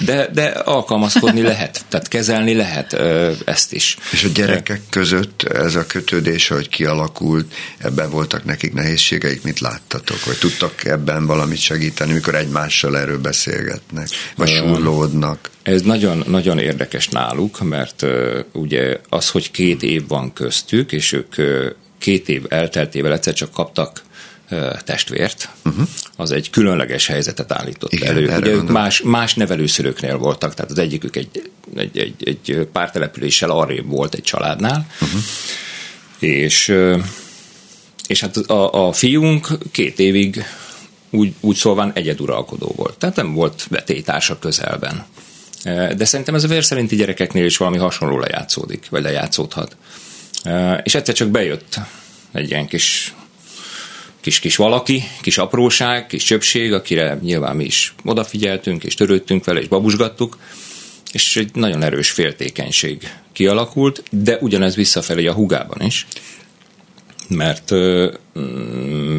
de, de alkalmazkodni lehet, tehát kezelni lehet ezt is. És a gyerekek között ez a kötődés, hogy hogy kialakult, ebben voltak nekik nehézségeik, mit láttatok? Vagy tudtak ebben valamit segíteni, mikor egymással erről beszélgetnek? Vagy surlódnak? Ez nagyon, nagyon érdekes náluk, mert uh, ugye az, hogy két év van köztük, és ők uh, két év elteltével egyszer csak kaptak testvért, uh-huh. az egy különleges helyzetet állított Igen, elő. Ugye ők más, más nevelőszülőknél voltak, tehát az egyikük egy, egy, egy, egy pár településsel arrébb volt egy családnál, uh-huh és, és hát a, a fiunk két évig úgy, úgy szólván egyeduralkodó volt. Tehát nem volt vetélytársa közelben. De szerintem ez a vér szerinti gyerekeknél is valami hasonló lejátszódik, vagy lejátszódhat. És egyszer csak bejött egy ilyen kis kis-kis valaki, kis apróság, kis csöpség, akire nyilván mi is odafigyeltünk, és törődtünk vele, és babusgattuk, és egy nagyon erős féltékenység kialakult, de ugyanez visszafelé a hugában is, mert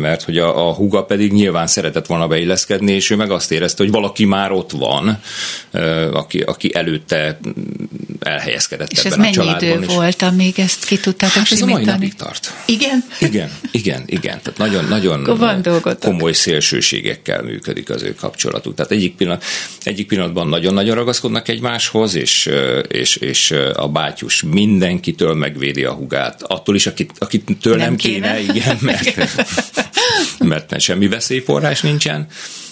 mert hogy a, a huga pedig nyilván szeretett volna beilleszkedni, és ő meg azt érezte, hogy valaki már ott van, aki, aki előtte elhelyezkedett és ebben ez a családban. És ez mennyi idő volt, amíg ezt ki tudtátok hát ez a mai napig tart. Igen? Igen, igen, igen. Tehát nagyon, nagyon komoly szélsőségekkel működik az ő kapcsolatuk. Tehát egyik, pillanat, egyik pillanatban nagyon-nagyon ragaszkodnak egymáshoz, és, és, és a bátyus mindenkitől megvédi a hugát. Attól is, akit, akitől nem, nem kéne, kéne igen, mert mert semmi veszélyforrás nincsen,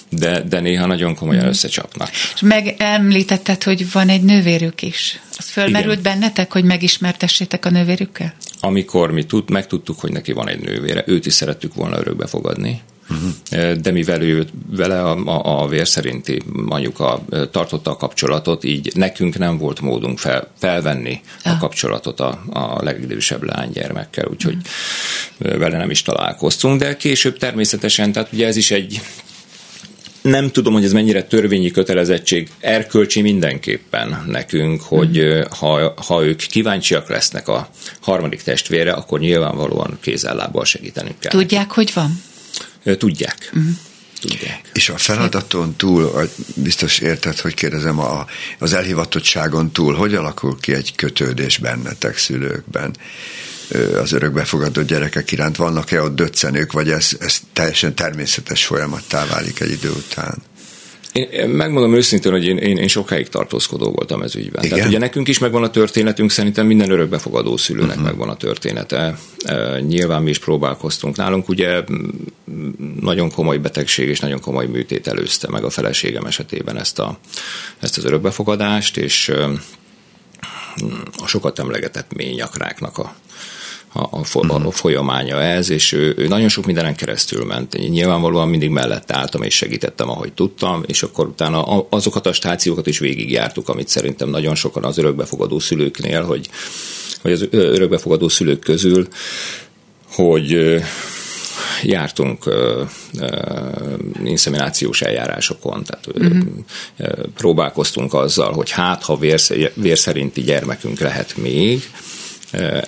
de, de néha nagyon komolyan mm. összecsapnak. És megemlítetted, hogy van egy nővérük is. Az fölmerült Igen. bennetek, hogy megismertessétek a nővérükkel? Amikor mi tud, megtudtuk, hogy neki van egy nővére, őt is szerettük volna örökbe fogadni, Uh-huh. De mivel ő vele a, a, a vér szerinti anyuka tartotta a kapcsolatot, így nekünk nem volt módunk fel, felvenni ah. a kapcsolatot a, a legidősebb lánygyermekkel, úgyhogy uh-huh. vele nem is találkoztunk, de később természetesen, tehát ugye ez is egy nem tudom, hogy ez mennyire törvényi kötelezettség, erkölcsi mindenképpen nekünk, hogy mm. ha, ha ők kíváncsiak lesznek a harmadik testvére, akkor nyilvánvalóan kézzellábbal segítenünk kell. Tudják, hogy van? Tudják. Mm tudják. És a feladaton túl, biztos érted, hogy kérdezem, a, az elhivatottságon túl, hogy alakul ki egy kötődés bennetek szülőkben? az örökbefogadó gyerekek iránt vannak-e ott döccenők, vagy ez, ez teljesen természetes folyamattá válik egy idő után? Én megmondom őszintén, hogy én, én, én sokáig tartózkodó voltam ez ügyben. Igen? Tehát ugye nekünk is megvan a történetünk, szerintem minden örökbefogadó szülőnek uh-huh. megvan a története. E, nyilván mi is próbálkoztunk. Nálunk ugye nagyon komoly betegség és nagyon komoly műtét előzte meg a feleségem esetében ezt, a, ezt az örökbefogadást, és a sokat emlegetett ményakráknak a a, a, a folyamánya ez, és ő, ő nagyon sok mindenen keresztül ment. Nyilvánvalóan mindig mellett álltam és segítettem, ahogy tudtam, és akkor utána azokat a stációkat is végigjártuk, amit szerintem nagyon sokan az örökbefogadó szülőknél, hogy, hogy az örökbefogadó szülők közül, hogy jártunk uh, uh, inszeminációs eljárásokon, tehát uh-huh. uh, próbálkoztunk azzal, hogy hát, ha vér szerinti gyermekünk lehet még,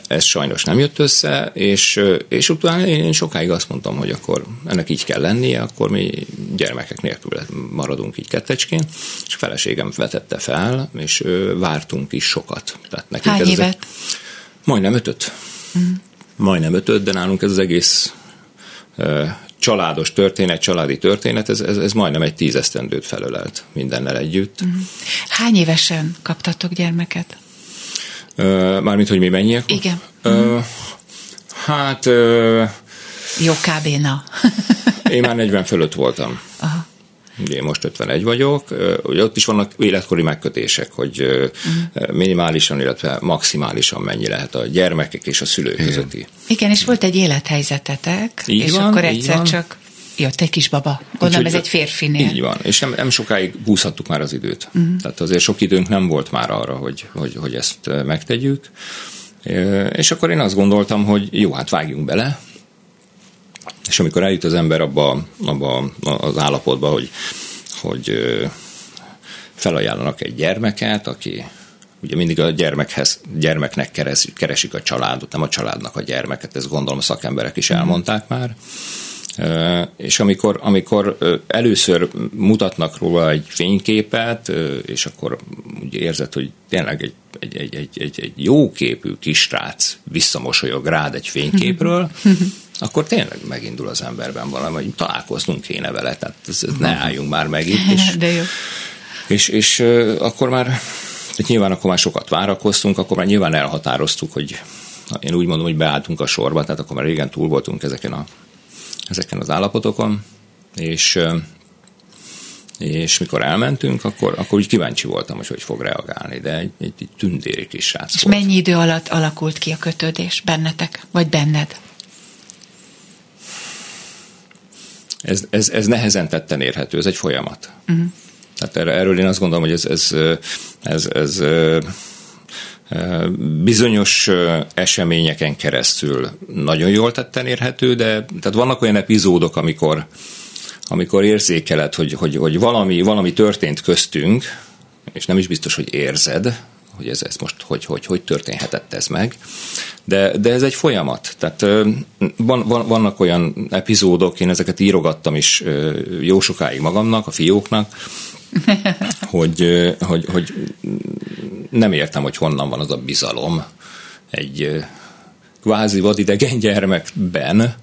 ez sajnos nem jött össze, és, és utána én sokáig azt mondtam, hogy akkor ennek így kell lennie, akkor mi gyermekek nélkül maradunk így kettecskén, és a feleségem vetette fel, és vártunk is sokat. Tehát nekünk Hány ez évet? Egy, majdnem ötöt. Mm. Majdnem ötöt, de nálunk ez az egész családos történet, családi történet, ez, ez, ez majdnem egy tízesztendőt felölelt mindennel együtt. Mm. Hány évesen kaptatok gyermeket? Mármint, hogy mi mennyiek? Igen. Uh, hát... Uh, Jó, kb. na. én már 40 fölött voltam. Aha. Én most 51 vagyok, ugye ott is vannak életkori megkötések, hogy uh-huh. minimálisan, illetve maximálisan mennyi lehet a gyermekek és a szülők Igen. közötti. Igen, és volt egy élethelyzetetek, így és van, akkor egyszer csak jött egy kis baba. Gondolom ez egy férfinél. Így van, és nem, nem sokáig húzhattuk már az időt. Uh-huh. Tehát azért sok időnk nem volt már arra, hogy, hogy, hogy ezt megtegyük. És akkor én azt gondoltam, hogy jó, hát vágjunk bele, és amikor eljut az ember abba, abba az állapotba, hogy, hogy felajánlanak egy gyermeket, aki ugye mindig a gyermekhez, gyermeknek keresik, keresik a családot, nem a családnak a gyermeket, ezt gondolom a szakemberek is mhm. elmondták már, és amikor, amikor először mutatnak róla egy fényképet, és akkor úgy érzed, hogy tényleg egy, egy, egy, egy, egy, egy jóképű kisrác visszamosolyog rád egy fényképről, akkor tényleg megindul az emberben valami, hogy találkoznunk kéne vele, tehát ne álljunk már meg itt. És, De jó. És, és akkor már, nyilván akkor már sokat várakoztunk, akkor már nyilván elhatároztuk, hogy én úgy mondom, hogy beálltunk a sorba, tehát akkor már régen túl voltunk ezeken a ezeken az állapotokon, és és mikor elmentünk, akkor, akkor úgy kíváncsi voltam, hogy hogy fog reagálni, de egy, egy, egy tündéri kis srác És volt. mennyi idő alatt alakult ki a kötődés bennetek, vagy benned? Ez, ez, ez nehezen tetten érhető, ez egy folyamat. Uh-huh. Tehát erről én azt gondolom, hogy ez, ez, ez, ez, ez bizonyos eseményeken keresztül nagyon jól tetten érhető, de tehát vannak olyan epizódok, amikor, amikor érzékeled, hogy, hogy, hogy valami, valami történt köztünk, és nem is biztos, hogy érzed, hogy ez, ez most hogy, hogy, hogy történhetett ez meg, de, de ez egy folyamat. Tehát van, van, vannak olyan epizódok, én ezeket írogattam is jó sokáig magamnak, a fióknak, hogy, hogy, hogy nem értem, hogy honnan van az a bizalom egy kvázi vadidegen gyermekben,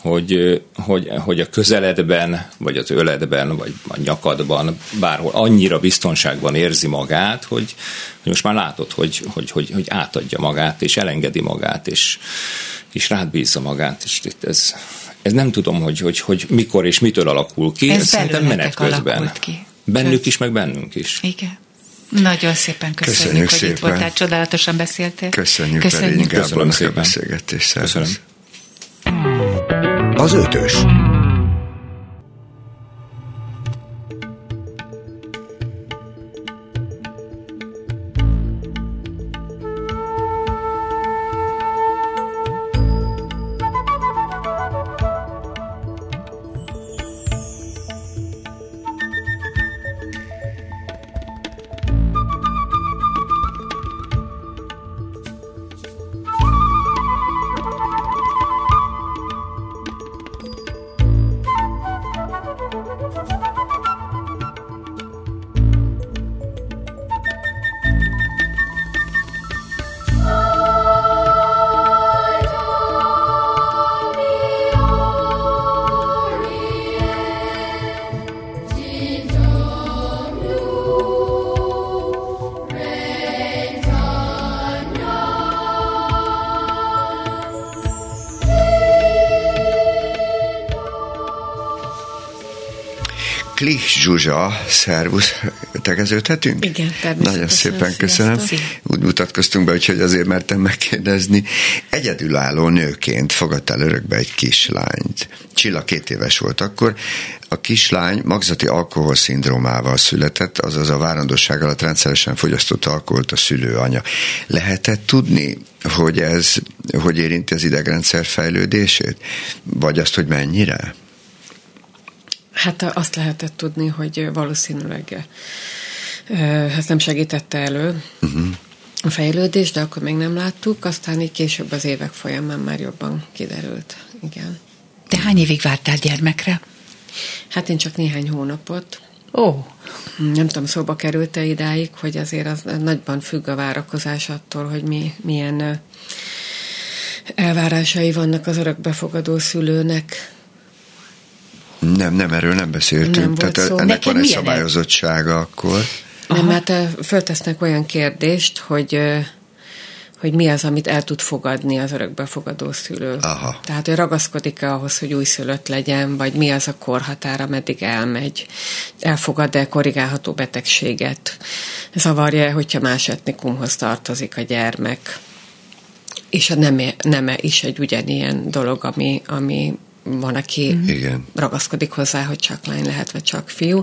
hogy, hogy, hogy a közeledben, vagy az öledben, vagy a nyakadban, bárhol annyira biztonságban érzi magát, hogy, hogy most már látod, hogy, hogy, hogy, hogy átadja magát, és elengedi magát, és, és rád bízza magát, és itt ez, ez nem tudom, hogy, hogy, hogy mikor és mitől alakul ki, ez, ez szerintem menet közben. Ki. Bennük is, meg bennünk is. Igen. Nagyon szépen köszönjük, köszönjük hogy szépen. itt voltál, csodálatosan beszéltél. Köszönjük, köszönjük. Köszönjük szépen. a beszélgetést. Köszönöm. Az ötös. Zsuzsa, szervusz, tegeződhetünk? Igen, természetesen. Nagyon szépen köszönöm. Sziasztok. Úgy mutatkoztunk be, úgyhogy azért mertem megkérdezni. Egyedülálló nőként fogadtál örökbe egy kislányt. Csilla két éves volt akkor. A kislány magzati alkoholszindrómával született, azaz a várandosság alatt rendszeresen fogyasztott alkoholt a szülő anya. Lehetett tudni, hogy ez hogy érinti az idegrendszer fejlődését? Vagy azt, hogy mennyire? Hát azt lehetett tudni, hogy valószínűleg ez nem segítette elő uh-huh. a fejlődést, de akkor még nem láttuk, aztán így később az évek folyamán már jobban kiderült. Igen. Te hány évig vártál gyermekre? Hát én csak néhány hónapot. Ó, Nem tudom, szóba került-e idáig, hogy azért az nagyban függ a várakozás attól, hogy mi, milyen elvárásai vannak az örökbefogadó szülőnek. Nem, nem, erről nem beszéltünk. Nem volt Tehát szó. ennek Neked van egy szabályozottsága akkor. Nem, mert ö, föltesznek olyan kérdést, hogy hogy mi az, amit el tud fogadni az örökbefogadó szülő. Aha. Tehát, hogy ragaszkodik-e ahhoz, hogy újszülött legyen, vagy mi az a korhatára, meddig elmegy, elfogad-e korrigálható betegséget, zavarja hogyha más etnikumhoz tartozik a gyermek. És a neme, neme is egy ugyanilyen dolog, ami, ami van, aki Igen. ragaszkodik hozzá, hogy csak lány lehet, vagy csak fiú,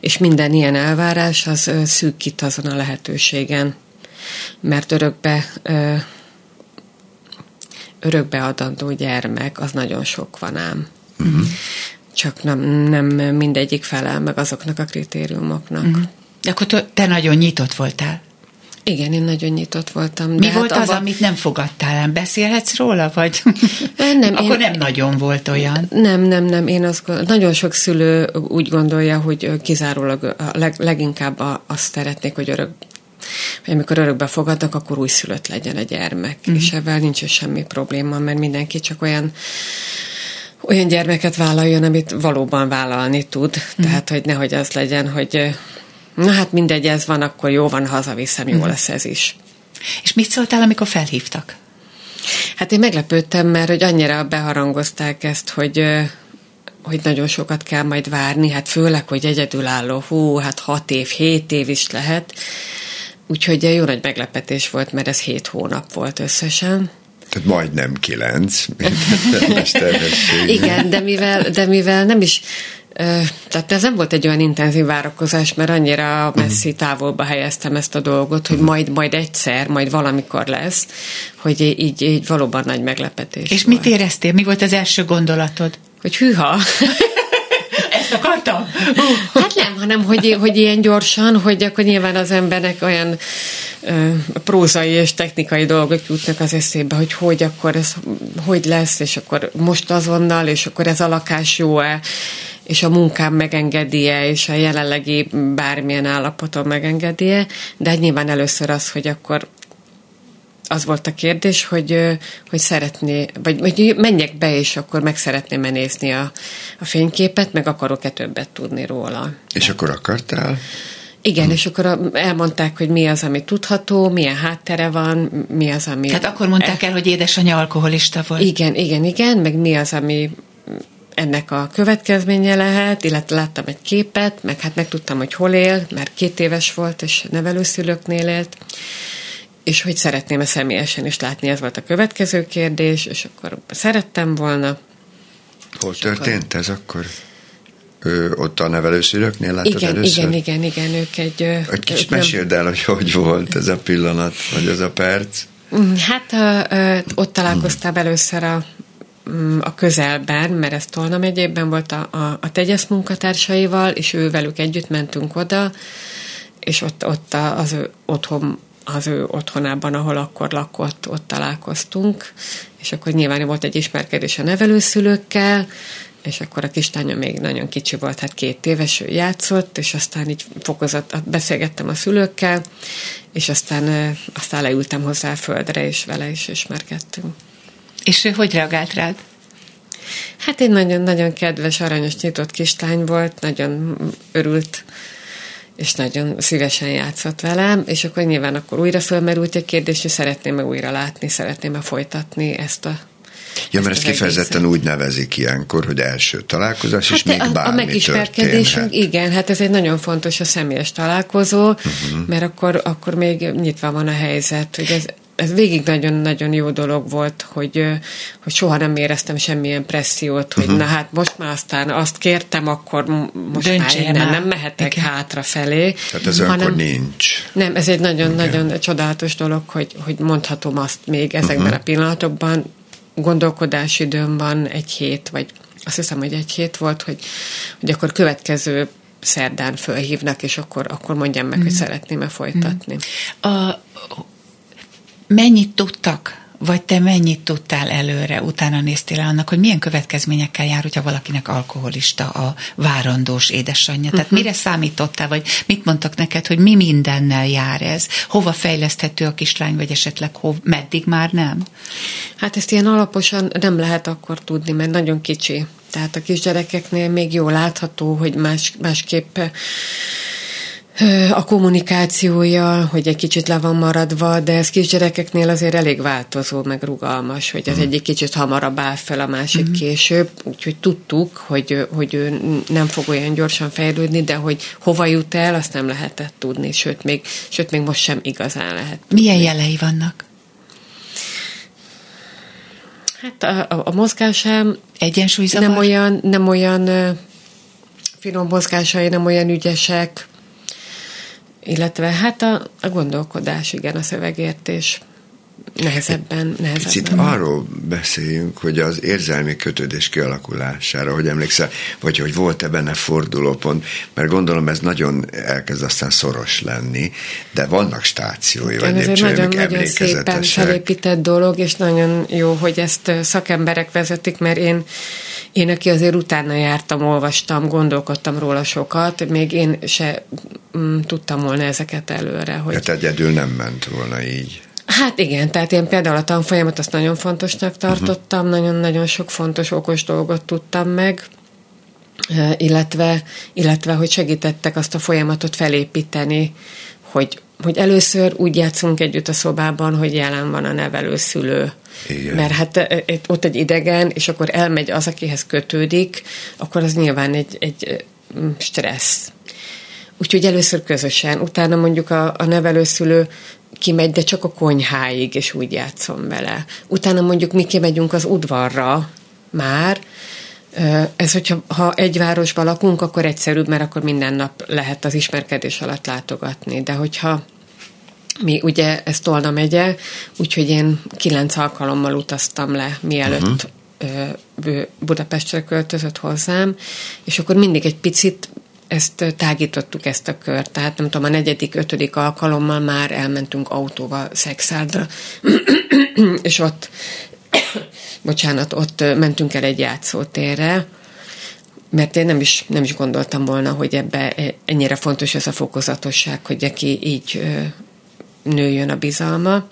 és minden ilyen elvárás az szűkít azon a lehetőségen, mert örökbe örökbe adandó gyermek, az nagyon sok van ám. Uh-huh. Csak nem, nem mindegyik felel meg azoknak a kritériumoknak. Uh-huh. de akkor te nagyon nyitott voltál. Igen, én nagyon nyitott voltam. Mi de volt hát az, amit nem fogadtál el? Beszélhetsz róla, vagy? Nem, Akkor én- nem nagyon volt olyan. Nem, nem, nem. Én azt gond- nagyon sok szülő úgy gondolja, hogy kizárólag leg, leginkább a, azt szeretnék, hogy örök hogy amikor örökbe fogadnak, akkor újszülött legyen a gyermek. Mm. És ebben nincs semmi probléma, mert mindenki csak olyan olyan gyermeket vállaljon, amit valóban vállalni tud. Mm. Tehát, hogy nehogy az legyen, hogy na hát mindegy, ez van, akkor jó van, hazaviszem, jó lesz ez is. És mit szóltál, amikor felhívtak? Hát én meglepődtem, mert hogy annyira beharangozták ezt, hogy hogy nagyon sokat kell majd várni, hát főleg, hogy egyedülálló, hú, hát hat év, hét év is lehet. Úgyhogy jó nagy meglepetés volt, mert ez hét hónap volt összesen. Tehát majdnem kilenc. Igen, de mivel, de mivel nem is, tehát ez nem volt egy olyan intenzív várakozás, mert annyira messzi távolba helyeztem ezt a dolgot, hogy majd, majd egyszer, majd valamikor lesz, hogy így, így valóban nagy meglepetés És volt. mit éreztél? Mi volt az első gondolatod? Hogy hűha. Ezt akartam? Hát nem, hanem hogy, hogy ilyen gyorsan, hogy akkor nyilván az embernek olyan ö, prózai és technikai dolgok jutnak az eszébe, hogy hogy akkor ez hogy lesz, és akkor most azonnal, és akkor ez a lakás jó-e, és a munkám megengedi-e, és a jelenlegi bármilyen állapotom megengedi-e, de nyilván először az, hogy akkor az volt a kérdés, hogy, hogy szeretné, vagy, vagy menjek be, és akkor meg szeretném nézni a, a fényképet, meg akarok-e többet tudni róla. És akkor akartál? Igen, és akkor elmondták, hogy mi az, ami tudható, milyen háttere van, mi az, ami... Tehát akkor mondták el, hogy édesanyja alkoholista volt. Igen, igen, igen, meg mi az, ami ennek a következménye lehet, illetve láttam egy képet, meg hát megtudtam, hogy hol él, mert két éves volt, és nevelőszülőknél élt, és hogy szeretném-e személyesen is látni, ez volt a következő kérdés, és akkor szerettem volna. Hol történt ez akkor? Ő, ott a nevelőszülőknél láttad Igen, először? igen, igen, igen, ők egy... Egy kicsit meséld el, hogy hogy volt ez a pillanat, vagy ez a perc. Hát ott találkoztam először a, a közelben, mert ez Tolna megyében volt a, a, a tegyesz munkatársaival, és ő velük együtt mentünk oda, és ott, ott a- az ő otthon az ő otthonában, ahol akkor lakott, ott találkoztunk, és akkor nyilván volt egy ismerkedés a nevelőszülőkkel, és akkor a kislánya még nagyon kicsi volt, hát két éves, ő játszott, és aztán így fokozott, beszélgettem a szülőkkel, és aztán, aztán leültem hozzá a földre, és vele is ismerkedtünk. És ő hogy reagált rád? Hát egy nagyon-nagyon kedves, aranyos, nyitott kislány volt, nagyon örült, és nagyon szívesen játszott velem, és akkor nyilván akkor újra fölmerült egy kérdés, hogy szeretném-e újra látni, szeretném-e folytatni ezt a Ja, mert ezt kifejezetten úgy nevezik ilyenkor, hogy első találkozás, hát és még a, bármi A megismerkedésünk, történhet. igen, hát ez egy nagyon fontos a személyes találkozó, uh-huh. mert akkor, akkor még nyitva van a helyzet, hogy ez, ez végig nagyon-nagyon jó dolog volt, hogy, hogy soha nem éreztem semmilyen pressziót, hogy uh-huh. na hát most már aztán azt kértem, akkor most Döntsél már innen nem mehetek Igen. hátrafelé. Tehát ez hanem, nincs. Nem, ez egy nagyon-nagyon nagyon csodálatos dolog, hogy, hogy mondhatom azt még ezekben uh-huh. a pillanatokban, gondolkodási időm van egy hét, vagy azt hiszem, hogy egy hét volt, hogy, hogy akkor következő szerdán fölhívnak, és akkor, akkor mondjam meg, mm. hogy szeretném-e folytatni. Mm. A, mennyit tudtak vagy te mennyit tudtál előre, utána néztél annak, hogy milyen következményekkel jár, hogyha valakinek alkoholista a várandós édesanyja? Tehát uh-huh. mire számítottál, vagy mit mondtak neked, hogy mi mindennel jár ez? Hova fejleszthető a kislány, vagy esetleg hov, meddig már nem? Hát ezt ilyen alaposan nem lehet akkor tudni, mert nagyon kicsi. Tehát a kisgyerekeknél még jól látható, hogy más, másképp a kommunikációja, hogy egy kicsit le van maradva, de ez kisgyerekeknél azért elég változó, meg rugalmas, hogy az mm. egyik kicsit hamarabb áll fel, a másik mm. később, úgyhogy tudtuk, hogy, hogy ő nem fog olyan gyorsan fejlődni, de hogy hova jut el, azt nem lehetett tudni, sőt még, sőt, még most sem igazán lehet. Tudni. Milyen jelei vannak? Hát a, a, a mozgásám Egyensúlyzavar? nem olyan, nem olyan finom mozgásai, nem olyan ügyesek, illetve hát a, a gondolkodás, igen, a szövegértés nehezebben, nehezebben. Picit arról beszéljünk, hogy az érzelmi kötődés kialakulására, hogy emlékszel, vagy hogy volt-e benne fordulópont, mert gondolom ez nagyon elkezd aztán szoros lenni, de vannak stációi, vagy ez egy nagyon, nagyon szépen felépített dolog, és nagyon jó, hogy ezt szakemberek vezetik, mert én én, aki azért utána jártam, olvastam, gondolkodtam róla sokat, még én se mm, tudtam volna ezeket előre. Hogy... Hát egyedül nem ment volna így. Hát igen, tehát én például a tanfolyamat azt nagyon fontosnak tartottam, uh-huh. nagyon-nagyon sok fontos, okos dolgot tudtam meg, illetve, illetve hogy segítettek azt a folyamatot felépíteni, hogy, hogy először úgy játszunk együtt a szobában, hogy jelen van a nevelőszülő. Igen. Mert hát ott egy idegen, és akkor elmegy az, akihez kötődik, akkor az nyilván egy, egy stressz. Úgyhogy először közösen, utána mondjuk a, a nevelőszülő kimegy, de csak a konyháig, és úgy játszom vele. Utána mondjuk mi kimegyünk az udvarra már, ez, hogyha ha egy városban lakunk, akkor egyszerűbb, mert akkor minden nap lehet az ismerkedés alatt látogatni. De hogyha mi ugye ez Tolna megye, úgyhogy én kilenc alkalommal utaztam le, mielőtt uh-huh. Budapestre költözött hozzám, és akkor mindig egy picit ezt tágítottuk ezt a kört, tehát nem tudom, a negyedik, ötödik alkalommal már elmentünk autóval Szexárdra, és ott, bocsánat, ott mentünk el egy játszótérre, mert én nem is, nem is gondoltam volna, hogy ebbe ennyire fontos ez a fokozatosság, hogy aki így nőjön a bizalma,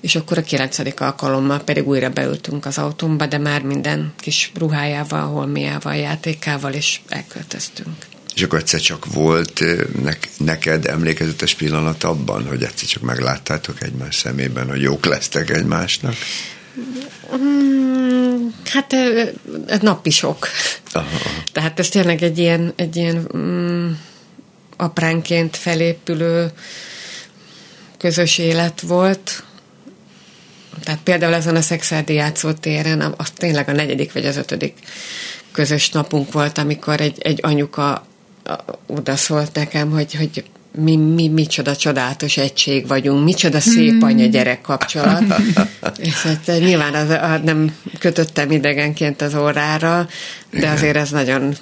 és akkor a kilencedik alkalommal pedig újra beültünk az autómba, de már minden kis ruhájával, holmiával, játékával, és elköltöztünk. És akkor egyszer csak volt neked emlékezetes pillanat abban, hogy egyszer csak megláttátok egymás szemében, hogy jók lesztek egymásnak? Hmm, hát napi sok. Aha. Tehát ez tényleg egy ilyen, egy ilyen um, apránként felépülő közös élet volt. Tehát például ezen a szexádi játszótéren, az tényleg a negyedik vagy az ötödik közös napunk volt, amikor egy, egy anyuka oda szólt nekem, hogy, hogy mi, mi micsoda csodálatos egység vagyunk, micsoda szép hmm. anya-gyerek kapcsolat. és hát nyilván az, nem kötöttem idegenként az órára, de azért ez nagyon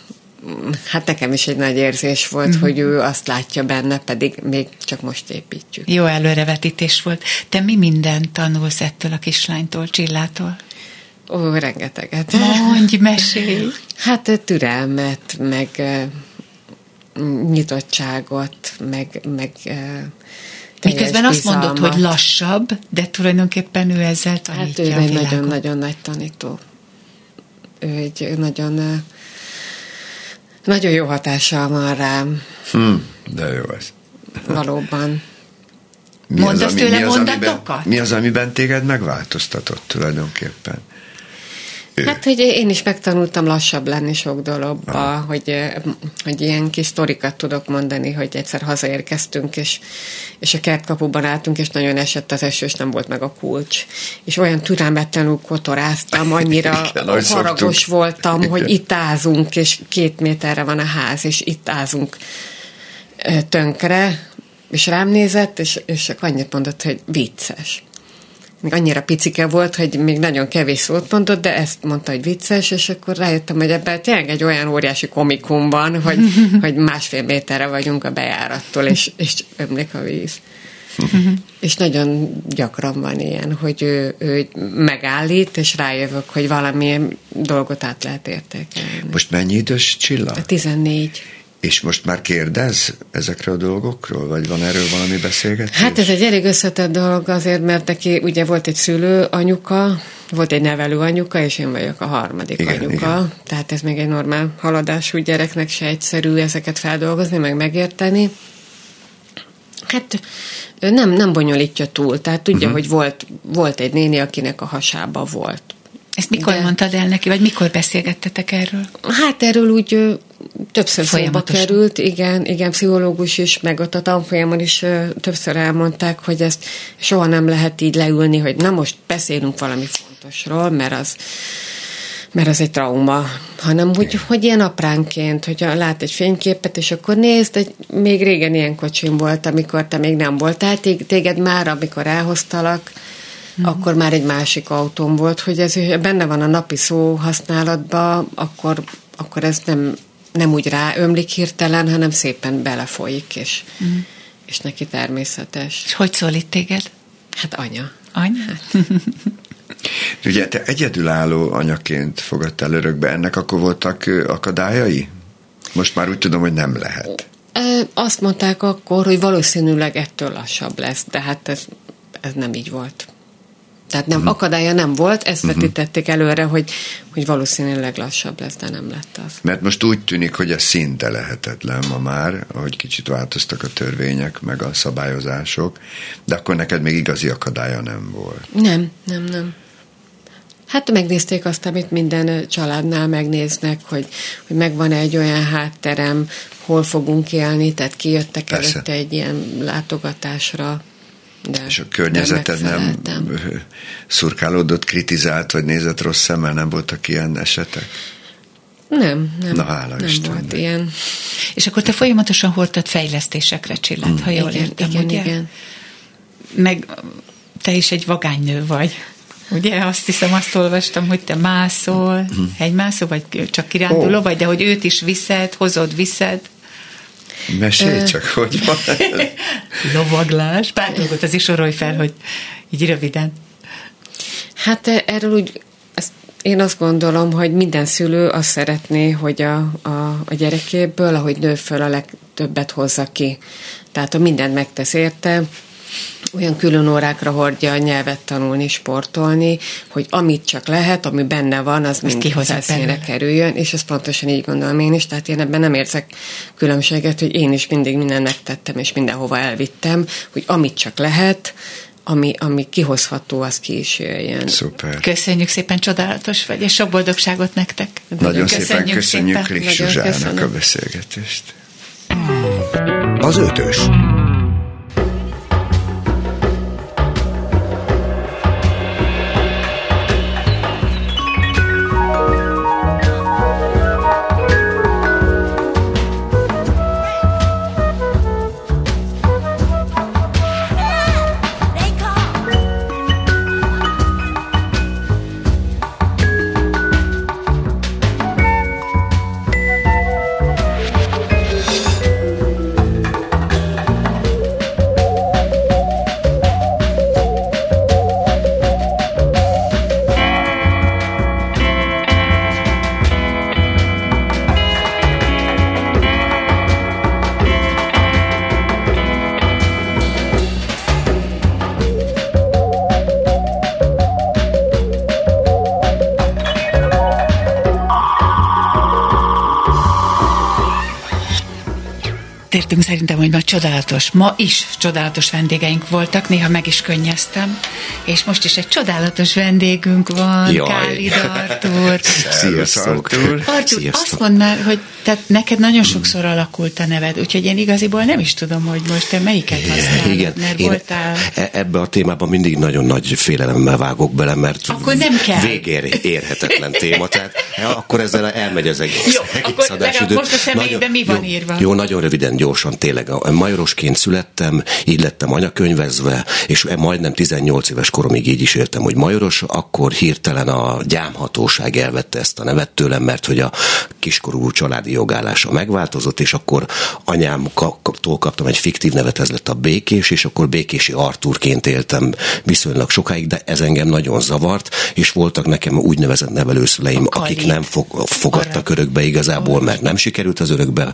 hát nekem is egy nagy érzés volt, uh-huh. hogy ő azt látja benne, pedig még csak most építjük. Jó előrevetítés volt. Te mi mindent tanulsz ettől a kislánytól, Csillától? Ó, rengeteget. Mondj, mesélj! Hát türelmet, meg nyitottságot, meg, meg Miközben azt mondod, hogy lassabb, de tulajdonképpen ő ezzel tanítja Hát ő egy nagyon-nagyon nagy tanító. Ő egy nagyon nagyon jó hatással van rám. Hmm, de jó ez. Valóban. Mi Mondasz az, ami, tőle mi az, mondatokat? Amiben, mi az, amiben téged megváltoztatott tulajdonképpen? Hát, hogy én is megtanultam lassabb lenni sok dologba, hogy, hogy ilyen kis sztorikat tudok mondani, hogy egyszer hazaérkeztünk, és, és a kertkapuban álltunk, és nagyon esett az eső, és nem volt meg a kulcs. És olyan türelmetlenül kotoráztam, annyira Igen, haragos voltam, Igen. hogy itt ázunk, és két méterre van a ház, és itt ázunk tönkre, és rám nézett, és, és csak annyit mondott, hogy vicces még annyira picike volt, hogy még nagyon kevés szót mondott, de ezt mondta, hogy vicces, és akkor rájöttem, hogy ebben tényleg egy olyan óriási komikum van, hogy, hogy másfél méterre vagyunk a bejárattól, és, és ömlik a víz. és nagyon gyakran van ilyen, hogy ő, ő megállít, és rájövök, hogy valamilyen dolgot át lehet értékelni. Most mennyi idős Csilla? 14. És most már kérdez ezekről a dolgokról, vagy van erről valami beszélgetés? Hát ez egy elég összetett dolog azért, mert neki ugye volt egy szülő anyuka, volt egy nevelő anyuka, és én vagyok a harmadik igen, anyuka. Igen. Tehát ez még egy normál haladású gyereknek se egyszerű ezeket feldolgozni, meg megérteni. Hát nem, nem bonyolítja túl. Tehát tudja, uh-huh. hogy volt, volt egy néni, akinek a hasába volt ezt mikor De... mondtad el neki, vagy mikor beszélgettetek erről? Hát erről úgy többször szóba került, igen, igen, pszichológus is, meg ott a tanfolyamon is többször elmondták, hogy ezt soha nem lehet így leülni, hogy na most beszélünk valami fontosról, mert az mert az egy trauma, hanem úgy, hogy ilyen apránként, hogy lát egy fényképet, és akkor nézd, egy, még régen ilyen kocsim volt, amikor te még nem voltál, téged már, amikor elhoztalak, uh-huh. akkor már egy másik autóm volt, hogy ez benne van a napi szó használatban, akkor, akkor ez nem, nem úgy ráömlik hirtelen, hanem szépen belefolyik, és, uh-huh. és neki természetes. És hogy szólít téged? Hát anya. Anya? Hát. Ugye te egyedülálló anyaként fogadtál örökbe, ennek akkor voltak akadályai? Most már úgy tudom, hogy nem lehet. Azt mondták akkor, hogy valószínűleg ettől lassabb lesz, de hát ez, ez nem így volt. Tehát nem, uh-huh. akadálya nem volt, ezt uh-huh. vetítették előre, hogy, hogy valószínűleg lassabb lesz, de nem lett az. Mert most úgy tűnik, hogy ez szinte lehetetlen ma már, ahogy kicsit változtak a törvények, meg a szabályozások, de akkor neked még igazi akadálya nem volt. Nem, nem, nem. Hát megnézték azt, amit minden családnál megnéznek, hogy, hogy megvan egy olyan hátterem, hol fogunk élni, tehát kijöttek Persze. előtte egy ilyen látogatásra, de, és a környezeted nem szurkálódott, kritizált, vagy nézett rossz szemmel, nem voltak ilyen esetek? Nem, nem. Na, hála nem Istennek. volt ilyen. És akkor te folyamatosan hordtad fejlesztésekre Csillát, mm. ha jól igen, értem, igen, ugye? Igen. Meg te is egy vagánynő vagy. Ugye azt hiszem, azt olvastam, hogy te mászol, mm. hegymászó, vagy csak kiránduló, oh. vagy de hogy őt is viszed, hozod, viszed. Mesélj csak, hogy van. Lovaglás. Pár dolgot az is sorolj fel, hogy így röviden. Hát erről úgy ezt én azt gondolom, hogy minden szülő azt szeretné, hogy a, a, a gyerekéből, ahogy nő föl, a legtöbbet hozza ki. Tehát ha mindent megtesz érte, olyan külön órákra hordja a nyelvet tanulni, sportolni, hogy amit csak lehet, ami benne van, az mind felszínre kerüljön, és ezt pontosan így gondolom én is, tehát én ebben nem érzek különbséget, hogy én is mindig mindent megtettem, és mindenhova elvittem, hogy amit csak lehet, ami, ami kihozható, az ki is jöjjön. Szuper. Köszönjük szépen, csodálatos vagy, és sok boldogságot nektek. Nagyon köszönjük szépen köszönjük Lik Zsuzsának a beszélgetést. Az ötös. Csodálatos, ma is csodálatos vendégeink voltak, néha meg is könnyeztem, és most is egy csodálatos vendégünk van, Jaj. Kálid Artur. Sziasztok. Artur. Sziasztok. azt mondd már, hogy tehát neked nagyon sokszor alakult a neved, úgyhogy én igaziból nem is tudom, hogy most te melyiket használod, Igen, mert én voltál... E- ebbe a témában mindig nagyon nagy félelemmel vágok bele, mert akkor nem kell. végér érhetetlen téma, tehát akkor ezzel elmegy az egész, Jó, egész akkor most a személyben mi van jó, írva? Jó, nagyon röviden, gyorsan, tényleg. Majorosként születtem, így lettem anyakönyvezve, és majdnem 18 éves koromig így is éltem, hogy majoros, akkor hirtelen a gyámhatóság elvette ezt a nevet tőlem, mert hogy a kiskorú családi jogállása megváltozott, és akkor anyámtól kaptam egy fiktív nevet, ez lett a Békés, és akkor Békési Arturként éltem viszonylag sokáig, de ez engem nagyon zavart, és voltak nekem úgynevezett nevelőszüleim, akik nem fog, fogadtak örökbe igazából, mert nem sikerült az örökbe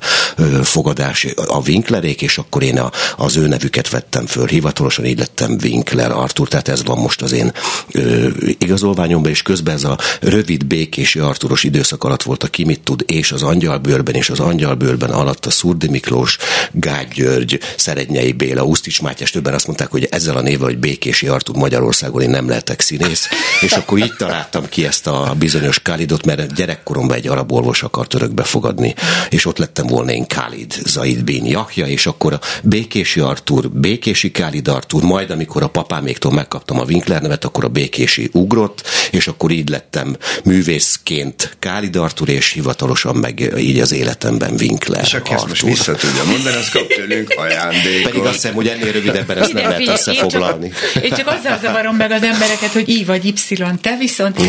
fogadás a Winklerék, és akkor én a, az ő nevüket vettem föl. Hivatalosan, így lettem Winkler Artur, tehát ez van most az én ö, igazolványomban, és közben ez a rövid békési Arturos időszak alatt volt a Ki mit tud, és az Angyalbőrben, és az Angyalbőrben alatt a Szurdi Miklós, Gágy György, Szerednyei Béla, Usztics Mátyás, többen azt mondták, hogy ezzel a névvel, hogy Békési Artur Magyarországon én nem lehetek színész, és akkor így találtam ki ezt a bizonyos Kálidot, mert gyerekkoromban egy arab orvos akart örökbe fogadni, és ott lettem volna én Kálid, Zaid Bin Jahja, és akkor a Békési Artur, Békési Kálid Artur, majd amikor a papáméktól megkaptam a Winkler nevet, akkor a Békési ugrott, és akkor így lettem művészként Kálid Artur, és hivatalosan meg így az életemben Winkler És aki ezt most vissza tudja mondani, az kap tőlünk ajándékot. Pedig azt hiszem, hogy ennél rövidebben ezt nem lehet összefoglalni. Én csak, én csak azzal zavarom meg az embereket, hogy I vagy Y, te viszont...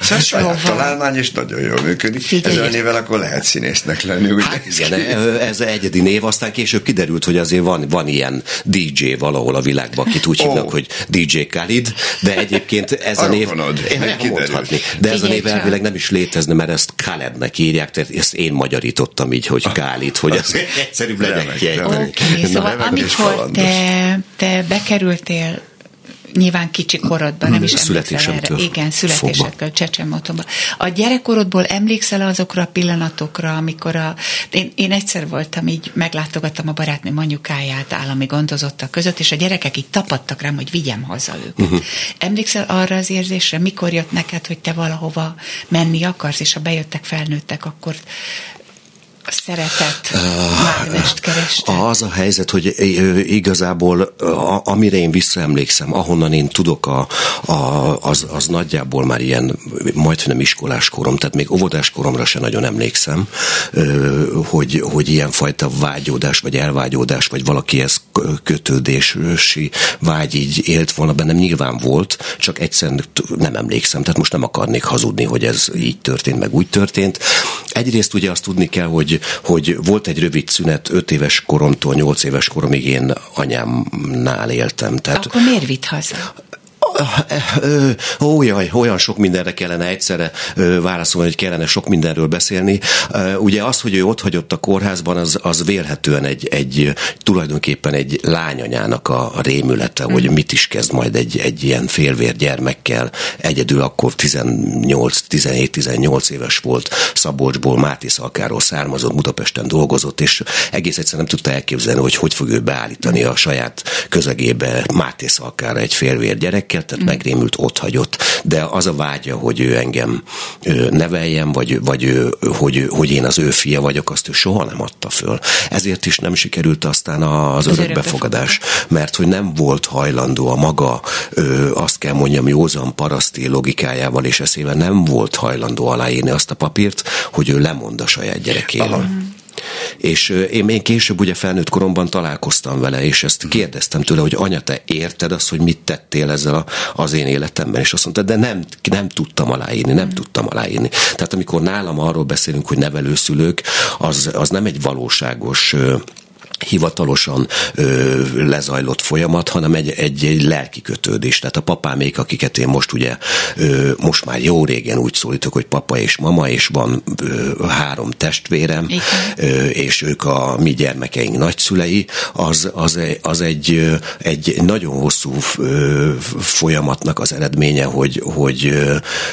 Szóval saját találmány, és nagyon jól működik. Figyelj. Ezzel nével akkor lehet színésznek lenni. Ugye? Hát igen, ez egyedi név, aztán később kiderült, hogy azért van, van ilyen DJ valahol a világban, akit úgy oh. hívnak, hogy DJ Khalid, de egyébként ez a, a név... Mondhatni, de ez a név elvileg nem is létezne, mert ezt Khalednek írják, tehát ezt én magyarítottam így, hogy Khalid, hogy az egyszerűbb legyen Oké, okay, szóval amikor te, te bekerültél nyilván kicsi korodban, nem is emlékszel erre. Igen, születésedtől, csecsemótomban. A gyerekkorodból emlékszel azokra a pillanatokra, amikor a, én, én egyszer voltam, így meglátogattam a barátnőm anyukáját állami gondozottak között, és a gyerekek így tapadtak rám, hogy vigyem haza őket. Uh-huh. Emlékszel arra az érzésre, mikor jött neked, hogy te valahova menni akarsz, és ha bejöttek felnőttek, akkor szeretett mágnest kerestek? Az a helyzet, hogy igazából amire én visszaemlékszem, ahonnan én tudok, a, a, az, az nagyjából már ilyen majdnem iskolás korom, tehát még óvodás koromra se nagyon emlékszem, hogy, hogy ilyen fajta vágyódás, vagy elvágyódás, vagy valakihez kötődési vágy így élt volna bennem, nyilván volt, csak egyszerűen nem emlékszem, tehát most nem akarnék hazudni, hogy ez így történt, meg úgy történt. Egyrészt ugye azt tudni kell, hogy hogy, volt egy rövid szünet, 5 éves koromtól 8 éves koromig én anyámnál éltem. Tehát, Akkor miért vitt haza? Ó, jaj, olyan sok mindenre kellene egyszerre válaszolni, hogy kellene sok mindenről beszélni. Ugye az, hogy ő ott hagyott a kórházban, az, az vélhetően egy, egy tulajdonképpen egy lányanyának a rémülete, mm. hogy mit is kezd majd egy, egy ilyen félvér gyermekkel. Egyedül akkor 18-17-18 éves volt, Szabolcsból, Máté Szalkáról származott, Budapesten dolgozott, és egész egyszerűen nem tudta elképzelni, hogy hogy fog ő beállítani a saját közegébe Máté Szalkára egy félvér gyerekkel, tehát mm. megrémült, ott hagyott, de az a vágya, hogy ő engem neveljem, vagy, vagy ő, hogy, hogy én az ő fia vagyok, azt ő soha nem adta föl. Ezért is nem sikerült aztán az, az örökbefogadás, mert hogy nem volt hajlandó a maga, azt kell mondjam, józan paraszti logikájával és eszével nem volt hajlandó aláírni azt a papírt, hogy ő lemond a saját gyerekéről. Aha. És én, én később ugye felnőtt koromban találkoztam vele, és ezt kérdeztem tőle, hogy anya, te érted azt, hogy mit tettél ezzel a, az én életemben? És azt mondta, de nem, nem tudtam aláírni, nem tudtam aláírni. Tehát amikor nálam arról beszélünk, hogy nevelőszülők, az, az nem egy valóságos hivatalosan ö, lezajlott folyamat, hanem egy, egy, egy lelki kötődés. Tehát a papámék, akiket én most ugye ö, most már jó régen úgy szólítok, hogy papa és mama, és van ö, három testvérem, ö, és ők a mi gyermekeink nagyszülei, az, az, az egy, egy nagyon hosszú ö, folyamatnak az eredménye, hogy, hogy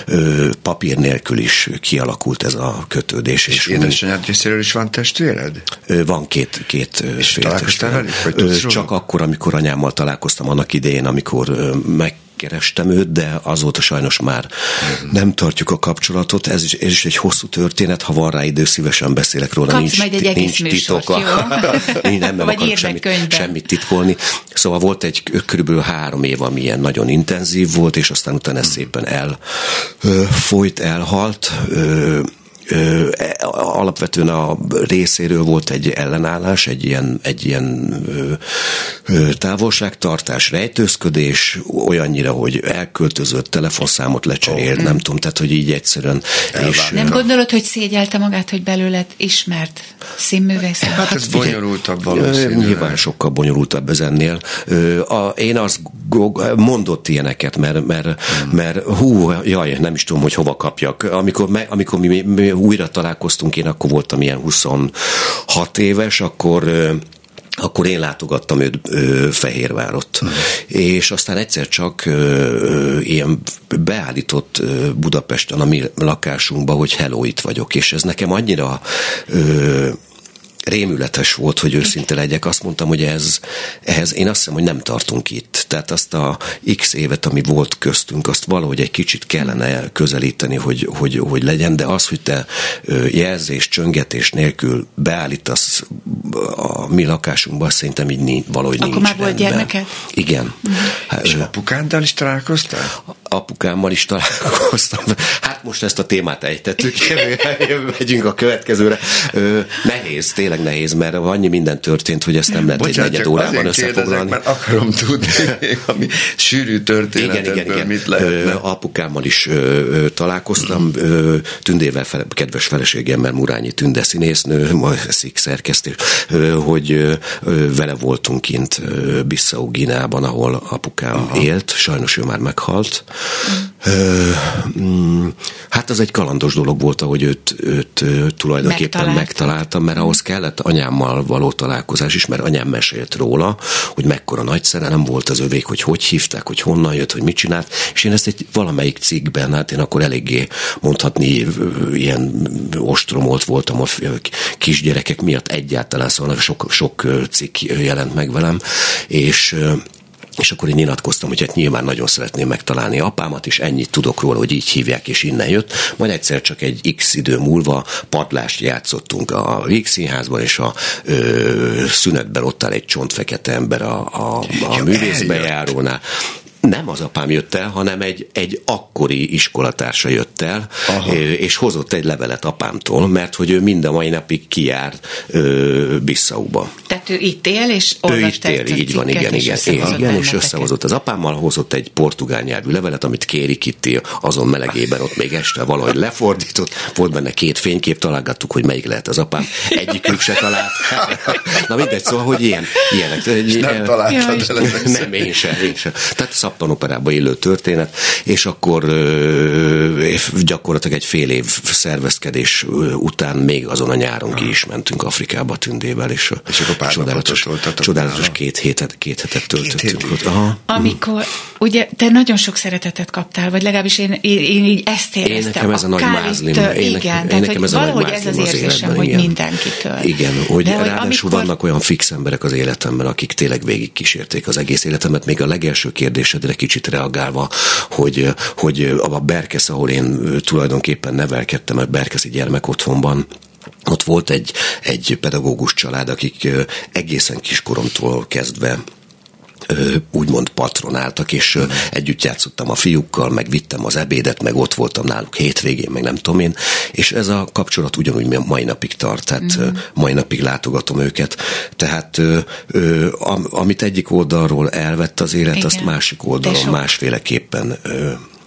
ö, papír nélkül is kialakult ez a kötődés. És, és édesanyád részéről is van testvéred? Van két, két és találkoztál velük? Csak akkor, amikor anyámmal találkoztam annak idején, amikor meg kerestem őt, de azóta sajnos már mm. nem tartjuk a kapcsolatot. Ez is, ez is egy hosszú történet, ha van rá idő, szívesen beszélek róla. Kapsz nincs, majd egy egész nincs titok. nem, nem Vagy akarok semmit, semmit titkolni. Szóval volt egy körülbelül három év, ami ilyen nagyon intenzív volt, és aztán utána mm. szépen el ö, folyt, elhalt. Ö, ö, alapvetően a részéről volt egy ellenállás, egy ilyen, egy ilyen ö, ö, távolságtartás, rejtőzködés, olyannyira, hogy elköltözött, telefonszámot lecserélt, oh. nem tudom, tehát, hogy így egyszerűen. És, nem gondolod, hogy szégyelte magát, hogy belőled ismert színművész? Hát, hát ez bonyolultabb valószínűleg. Nyilván sokkal bonyolultabb ez ennél. A, én azt mondott ilyeneket, mert, mert, hmm. mert hú, jaj, nem is tudom, hogy hova kapjak. Amikor, me, amikor mi, mi újra találkoztunk, én akkor voltam ilyen 26 éves, akkor akkor én látogattam őt ö, Fehérvárot. Mm. És aztán egyszer csak ö, ö, ilyen beállított ö, Budapesten a mi lakásunkba, hogy hello, itt vagyok. És ez nekem annyira ö, rémületes volt, hogy őszinte legyek. Azt mondtam, hogy ez, ehhez én azt hiszem, hogy nem tartunk itt. Tehát azt a x évet, ami volt köztünk, azt valahogy egy kicsit kellene közelíteni, hogy, hogy, hogy legyen, de az, hogy te jelzés, csöngetés nélkül beállítasz a mi lakásunkba, szerintem így nincs, valahogy Akkor nincs már volt gyermeked? Igen. Uh-huh. És apukáddal is találkoztál? Apukámmal is találkoztam. Hát most ezt a témát ejtettük, megyünk a következőre. Nehéz, tényleg nehéz, mert annyi minden történt, hogy ezt nem lehet Bocsánat, egy negyed órában összefoglalni. mert akarom tudni, ami sűrű történet, igen, igen, igen. mit lehetne. Apukámmal is ö, találkoztam, ö, Tündével, fel, kedves feleségemmel, Murányi Tünde színésznő, szik szerkesztés, ö, hogy ö, vele voltunk kint Bissau Ginában, ahol apukám Aha. élt, sajnos ő már meghalt. Mm, hát az egy kalandos dolog volt, ahogy őt, őt tulajdonképpen megtaláltam, megtaláltam mert ahhoz kellett anyámmal való találkozás is, mert anyám mesélt róla, hogy mekkora nagy szerelem volt az övék, hogy hogy hívták, hogy honnan jött, hogy mit csinált, és én ezt egy valamelyik cikkben, hát én akkor eléggé mondhatni ilyen ostromolt voltam a kisgyerekek miatt egyáltalán, szóval sok, sok cikk jelent meg velem, és és akkor én nyilatkoztam, hogy hát nyilván nagyon szeretném megtalálni apámat, és ennyit tudok róla, hogy így hívják, és innen jött. Majd egyszer csak egy x idő múlva padlást játszottunk a Víg Színházban, és a ö, szünetben ott áll egy csontfekete ember a, a, a művészbejárónál nem az apám jött el, hanem egy, egy akkori iskolatársa jött el, Aha. és hozott egy levelet apámtól, mert hogy ő mind a mai napig kijár Bissauba. Tehát ő itt él, és Ő itt él, így van, igen, igen. Igen, igen és összehozott az apámmal, hozott egy portugál nyelvű levelet, amit kéri Kitty azon melegében ott még este valahogy lefordított. Volt benne két fénykép, találgattuk, hogy melyik lehet az apám. Egyikük se talált. Na mindegy, szóval, hogy ilyen, ilyenek. És nem találtad Nem, én sem, én sem. Tehát operába illő történet, és akkor gyakorlatilag egy fél év szervezkedés után még azon a nyáron ki is mentünk Afrikába tündével, és, és akkor csodálatos, csodálatos két hetet, két hetet töltöttünk két ott. Aha. Amikor, ugye te nagyon sok szeretetet kaptál, vagy legalábbis én, én, én így ezt éreztem. Én nekem ez a, a nagy mázlim. Én, igen, én tehát, nekem ez a valahogy ez az érzésem, hogy igen. mindenkitől. Igen, hogy De, ráadásul amikor... vannak olyan fix emberek az életemben, akik tényleg végig kísérték az egész életemet, még a legelső kérdésedre kicsit reagálva, hogy, hogy a Berkesz, ahol én tulajdonképpen nevelkedtem, a Berkeszi gyermekotthonban, ott volt egy, egy pedagógus család, akik egészen kiskoromtól kezdve úgymond patronáltak, és együtt játszottam a fiúkkal, meg vittem az ebédet, meg ott voltam náluk hétvégén, meg nem tudom én, és ez a kapcsolat ugyanúgy mai napig tart, tehát mm. mai napig látogatom őket. Tehát amit egyik oldalról elvett az élet, Igen. azt másik oldalon másféleképpen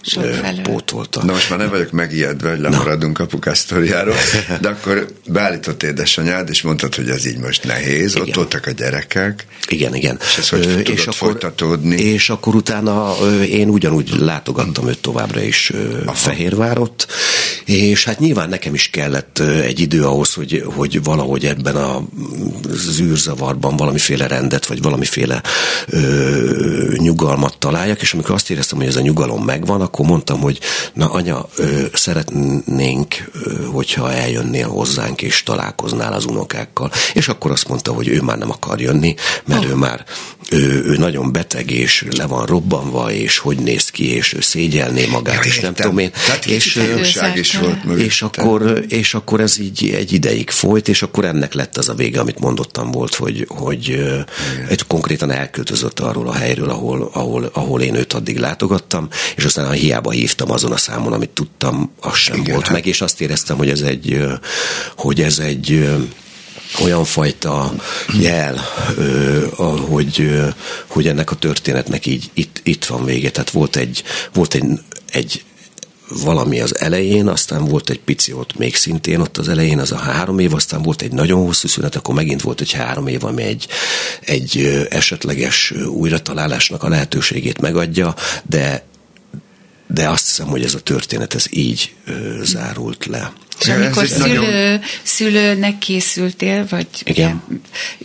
Sokfelől. pótolta. Na most már nem vagyok megijedve, hogy lemaradunk apukás sztoriáról, de akkor beállított édesanyád, és mondtad, hogy ez így most nehéz, Igen. ott voltak a gyerekek. Igen, igen. És ez hogy tudott és akkor, folytatódni? És akkor utána én ugyanúgy látogattam őt továbbra is ö, Fehérvárot, és hát nyilván nekem is kellett egy idő ahhoz, hogy, hogy valahogy ebben a zűrzavarban valamiféle rendet, vagy valamiféle ö, nyugalmat találjak, és amikor azt éreztem, hogy ez a nyugalom megvan, akkor mondtam, hogy na anya, ö, szeretnénk, ö, hogyha eljönnél hozzánk, és találkoznál az unokákkal. És akkor azt mondta, hogy ő már nem akar jönni, mert ő már ő, ő nagyon beteg, és le van robbanva, és hogy néz ki, és ő szégyelné magát, és nem tudom én. Tehát és, is volt és akkor, és akkor ez így egy ideig folyt, és akkor ennek lett az a vége, amit mondottam volt, hogy, hogy egy konkrétan elköltözött arról a helyről, ahol, ahol, ahol én őt addig látogattam, és aztán ha hiába hívtam azon a számon, amit tudtam, az sem Igen, volt hát. meg, és azt éreztem, hogy ez egy, hogy ez egy olyan fajta jel, hogy, hogy ennek a történetnek így itt, itt van vége. Tehát volt egy, volt egy, egy valami az elején, aztán volt egy pici ott még szintén ott az elején, az a három év, aztán volt egy nagyon hosszú szünet, akkor megint volt egy három év, ami egy, egy esetleges újratalálásnak a lehetőségét megadja, de de azt hiszem, hogy ez a történet ez így zárult le. És Ez amikor szülő, nagyon- szülőnek készültél, vagy Igen. ugye,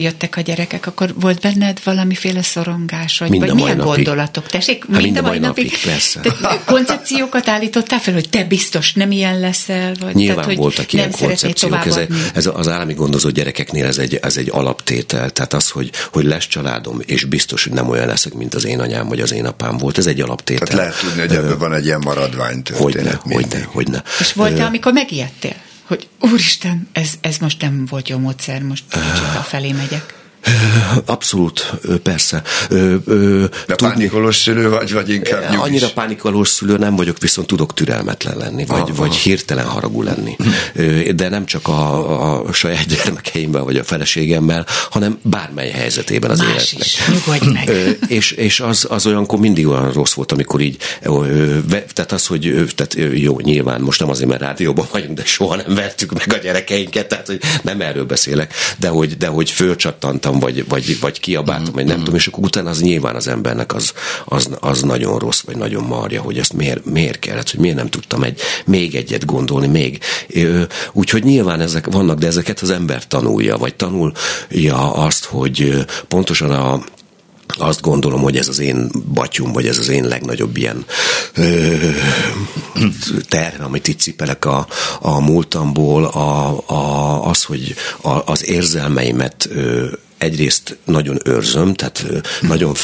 jöttek a gyerekek, akkor volt benned valamiféle szorongás, vagy, Mind vagy a mai milyen napig. gondolatok? Tessék, Hát mind a mai napig, persze. Te koncepciókat állítottál fel, hogy te biztos nem ilyen leszel? Vagy, Nyilván tehát, hogy voltak ilyen koncepciók, ez, ez az állami gondozó gyerekeknél ez egy, ez egy alaptétel, tehát az, hogy, hogy lesz családom, és biztos, hogy nem olyan leszek, mint az én anyám, vagy az én apám volt, ez egy alaptétel. Tehát lehet tudni, hogy ebben van egy ilyen maradvány Hogyne, történet. hogyne, hogyne. És volt-e, amikor megijedtél? Hogy úristen, ez, ez most nem volt jó módszer, most kicsit a felé megyek. Abszolút, persze. Ö, ö, De pánikolós szülő vagy, vagy inkább nyugis? Annyira pánikolós szülő nem vagyok, viszont tudok türelmetlen lenni, vagy, Aha. vagy hirtelen haragú lenni. De nem csak a, a saját gyermekeimben, vagy a feleségemmel, hanem bármely helyzetében az Más életnek. is, nyugodj meg. Ö, és, és az, az olyankor mindig olyan rossz volt, amikor így, ö, tehát az, hogy tehát jó, nyilván most nem azért, mert rádióban vagyunk, de soha nem vertük meg a gyerekeinket, tehát hogy nem erről beszélek, de hogy, de hogy fölcsattantam, vagy, vagy, vagy kiabáltam, vagy nem tudom, és akkor utána az nyilván az embernek az, az, az nagyon rossz, vagy nagyon marja, hogy ezt miért, miért kellett, hogy miért nem tudtam egy, még egyet gondolni, még. Úgyhogy nyilván ezek vannak, de ezeket az ember tanulja, vagy tanulja azt, hogy pontosan a azt gondolom, hogy ez az én batyum, vagy ez az én legnagyobb ilyen ö, terhe, amit itt cipelek a, a múltamból, a, a, az, hogy a, az érzelmeimet ö, egyrészt nagyon őrzöm, tehát nagyon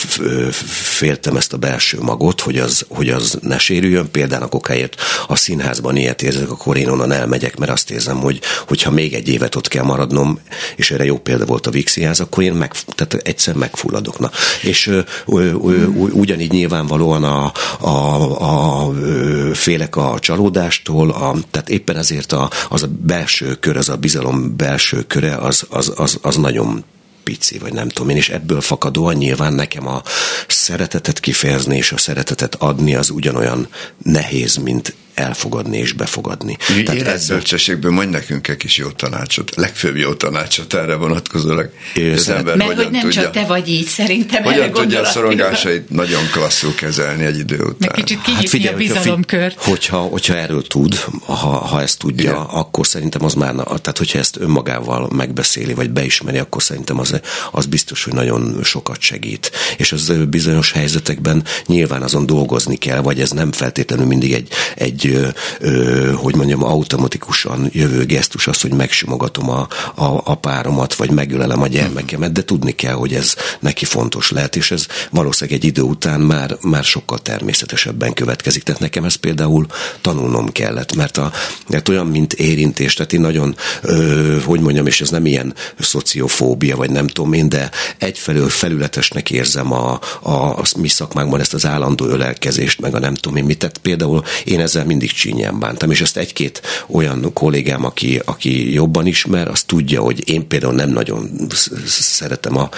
féltem ezt a belső magot, hogy az, hogy az ne sérüljön. Például a kokáért a színházban ilyet érzek, akkor én onnan elmegyek, mert azt érzem, hogy hogyha még egy évet ott kell maradnom, és erre jó példa volt a Vixiház, akkor én meg, tehát egyszer megfulladok. Na. És ö, ö, ö, ugyanígy nyilvánvalóan a, a, a, ö, félek a csalódástól, a, tehát éppen ezért a, az a belső kör, az a bizalom belső köre, az, az, az, az nagyon pici, vagy nem tudom én, és ebből fakadóan nyilván nekem a szeretetet kifejezni és a szeretetet adni az ugyanolyan nehéz, mint elfogadni és befogadni. Tehát Életbölcsességből mondj nekünk egy kis jó tanácsot, legfőbb jó tanácsot erre vonatkozólag. Az ember Mert hogy nem tudja, csak te vagy így, szerintem hogyan tudja a szorongásait nagyon klasszul kezelni egy idő után. Meg kicsit kinyitni a hogyha, bizalomkört. hogyha, hogyha erről tud, ha, ha ezt tudja, Igen. Akkor szerintem az már, tehát hogyha ezt önmagával megbeszéli, vagy beismeri, akkor szerintem az, az biztos, hogy nagyon sokat segít. És az bizonyos helyzetekben nyilván azon dolgozni kell, vagy ez nem feltétlenül mindig egy, egy ö, hogy mondjam, automatikusan jövő gesztus az, hogy megsimogatom a, a, a páromat, vagy megölelem a gyermekemet, de tudni kell, hogy ez neki fontos lehet, és ez valószínűleg egy idő után már, már sokkal természetesebben következik. Tehát nekem ezt például tanulnom kellett, mert, a, mert olyan, mint érintés, tehát én nagyon, ö, hogy mondjam, és ez nem ilyen szociofóbia, vagy nem tudom én, de egyfelől felületesnek érzem a, a, a mi szakmánkban ezt az állandó ölelkezést, meg a nem tudom én mit. Tehát például én ezzel mindig csínyán bántam, és ezt egy-két olyan kollégám, aki, aki jobban ismer, az tudja, hogy én például nem nagyon sz- sz- szeretem a,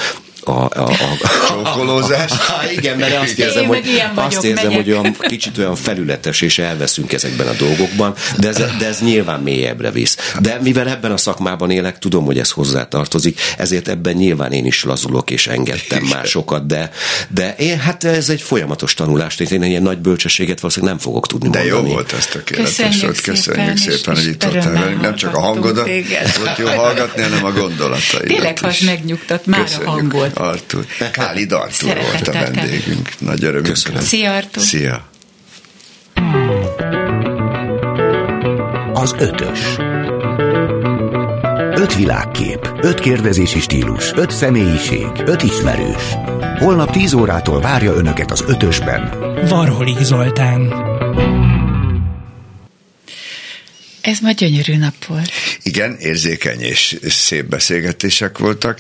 a, a, a Csókolózás. igen, mert azt érzem, Én hogy, meg ilyen vagyok, azt érzem, megyek. hogy olyan kicsit olyan felületes, és elveszünk ezekben a dolgokban, de ez, de ez nyilván mélyebbre visz. De mivel ebben a szakmában élek, tudom, hogy ez hozzá tartozik, ezért ebben nyilván én is lazulok, és engedtem másokat, de, de én, hát ez egy folyamatos tanulás, én ilyen nagy bölcsességet valószínűleg nem fogok tudni De jó mondani. volt ez tökéletes Köszönjük volt. Köszönjük szépen, hogy itt voltál örömmel velünk. Nem csak a hangodat volt jó hallgatni, hanem a gondolataidat Tényleg az megnyugtat már a hangod. Artur. Kálid Artur volt a vendégünk. Nagy öröm. Köszönöm. Szia, Artur. Szia. Az ötös. Öt világkép, öt kérdezési stílus, öt személyiség, öt ismerős. Holnap 10 órától várja Önöket az ötösben. Varholik Zoltán. Ez ma gyönyörű nap volt. Igen, érzékeny és szép beszélgetések voltak.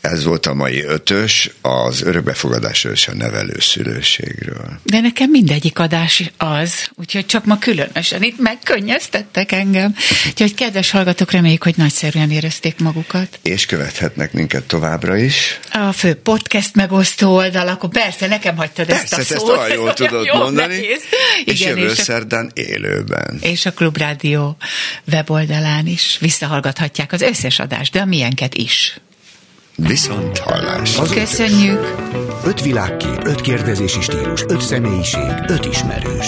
Ez volt a mai ötös, az örökbefogadásról és a nevelőszülőségről. De nekem mindegyik adás az, úgyhogy csak ma különösen itt megkönnyeztettek engem. Úgyhogy kedves hallgatók, reméljük, hogy nagyszerűen érezték magukat. És követhetnek minket továbbra is. A fő podcast megosztó oldalakon, persze, nekem hagytad ezt Persze, a ezt szót. olyan ez jól olyan tudod jó mondani. nehéz. És Igen, jövő és a, szerdán élőben. és a Klubrádió weboldalán is visszahallgathatják az összes adást, de a milyenket is. Viszont hallás. Köszönjük! Öt világkép, öt kérdezési stílus, öt személyiség, öt ismerős.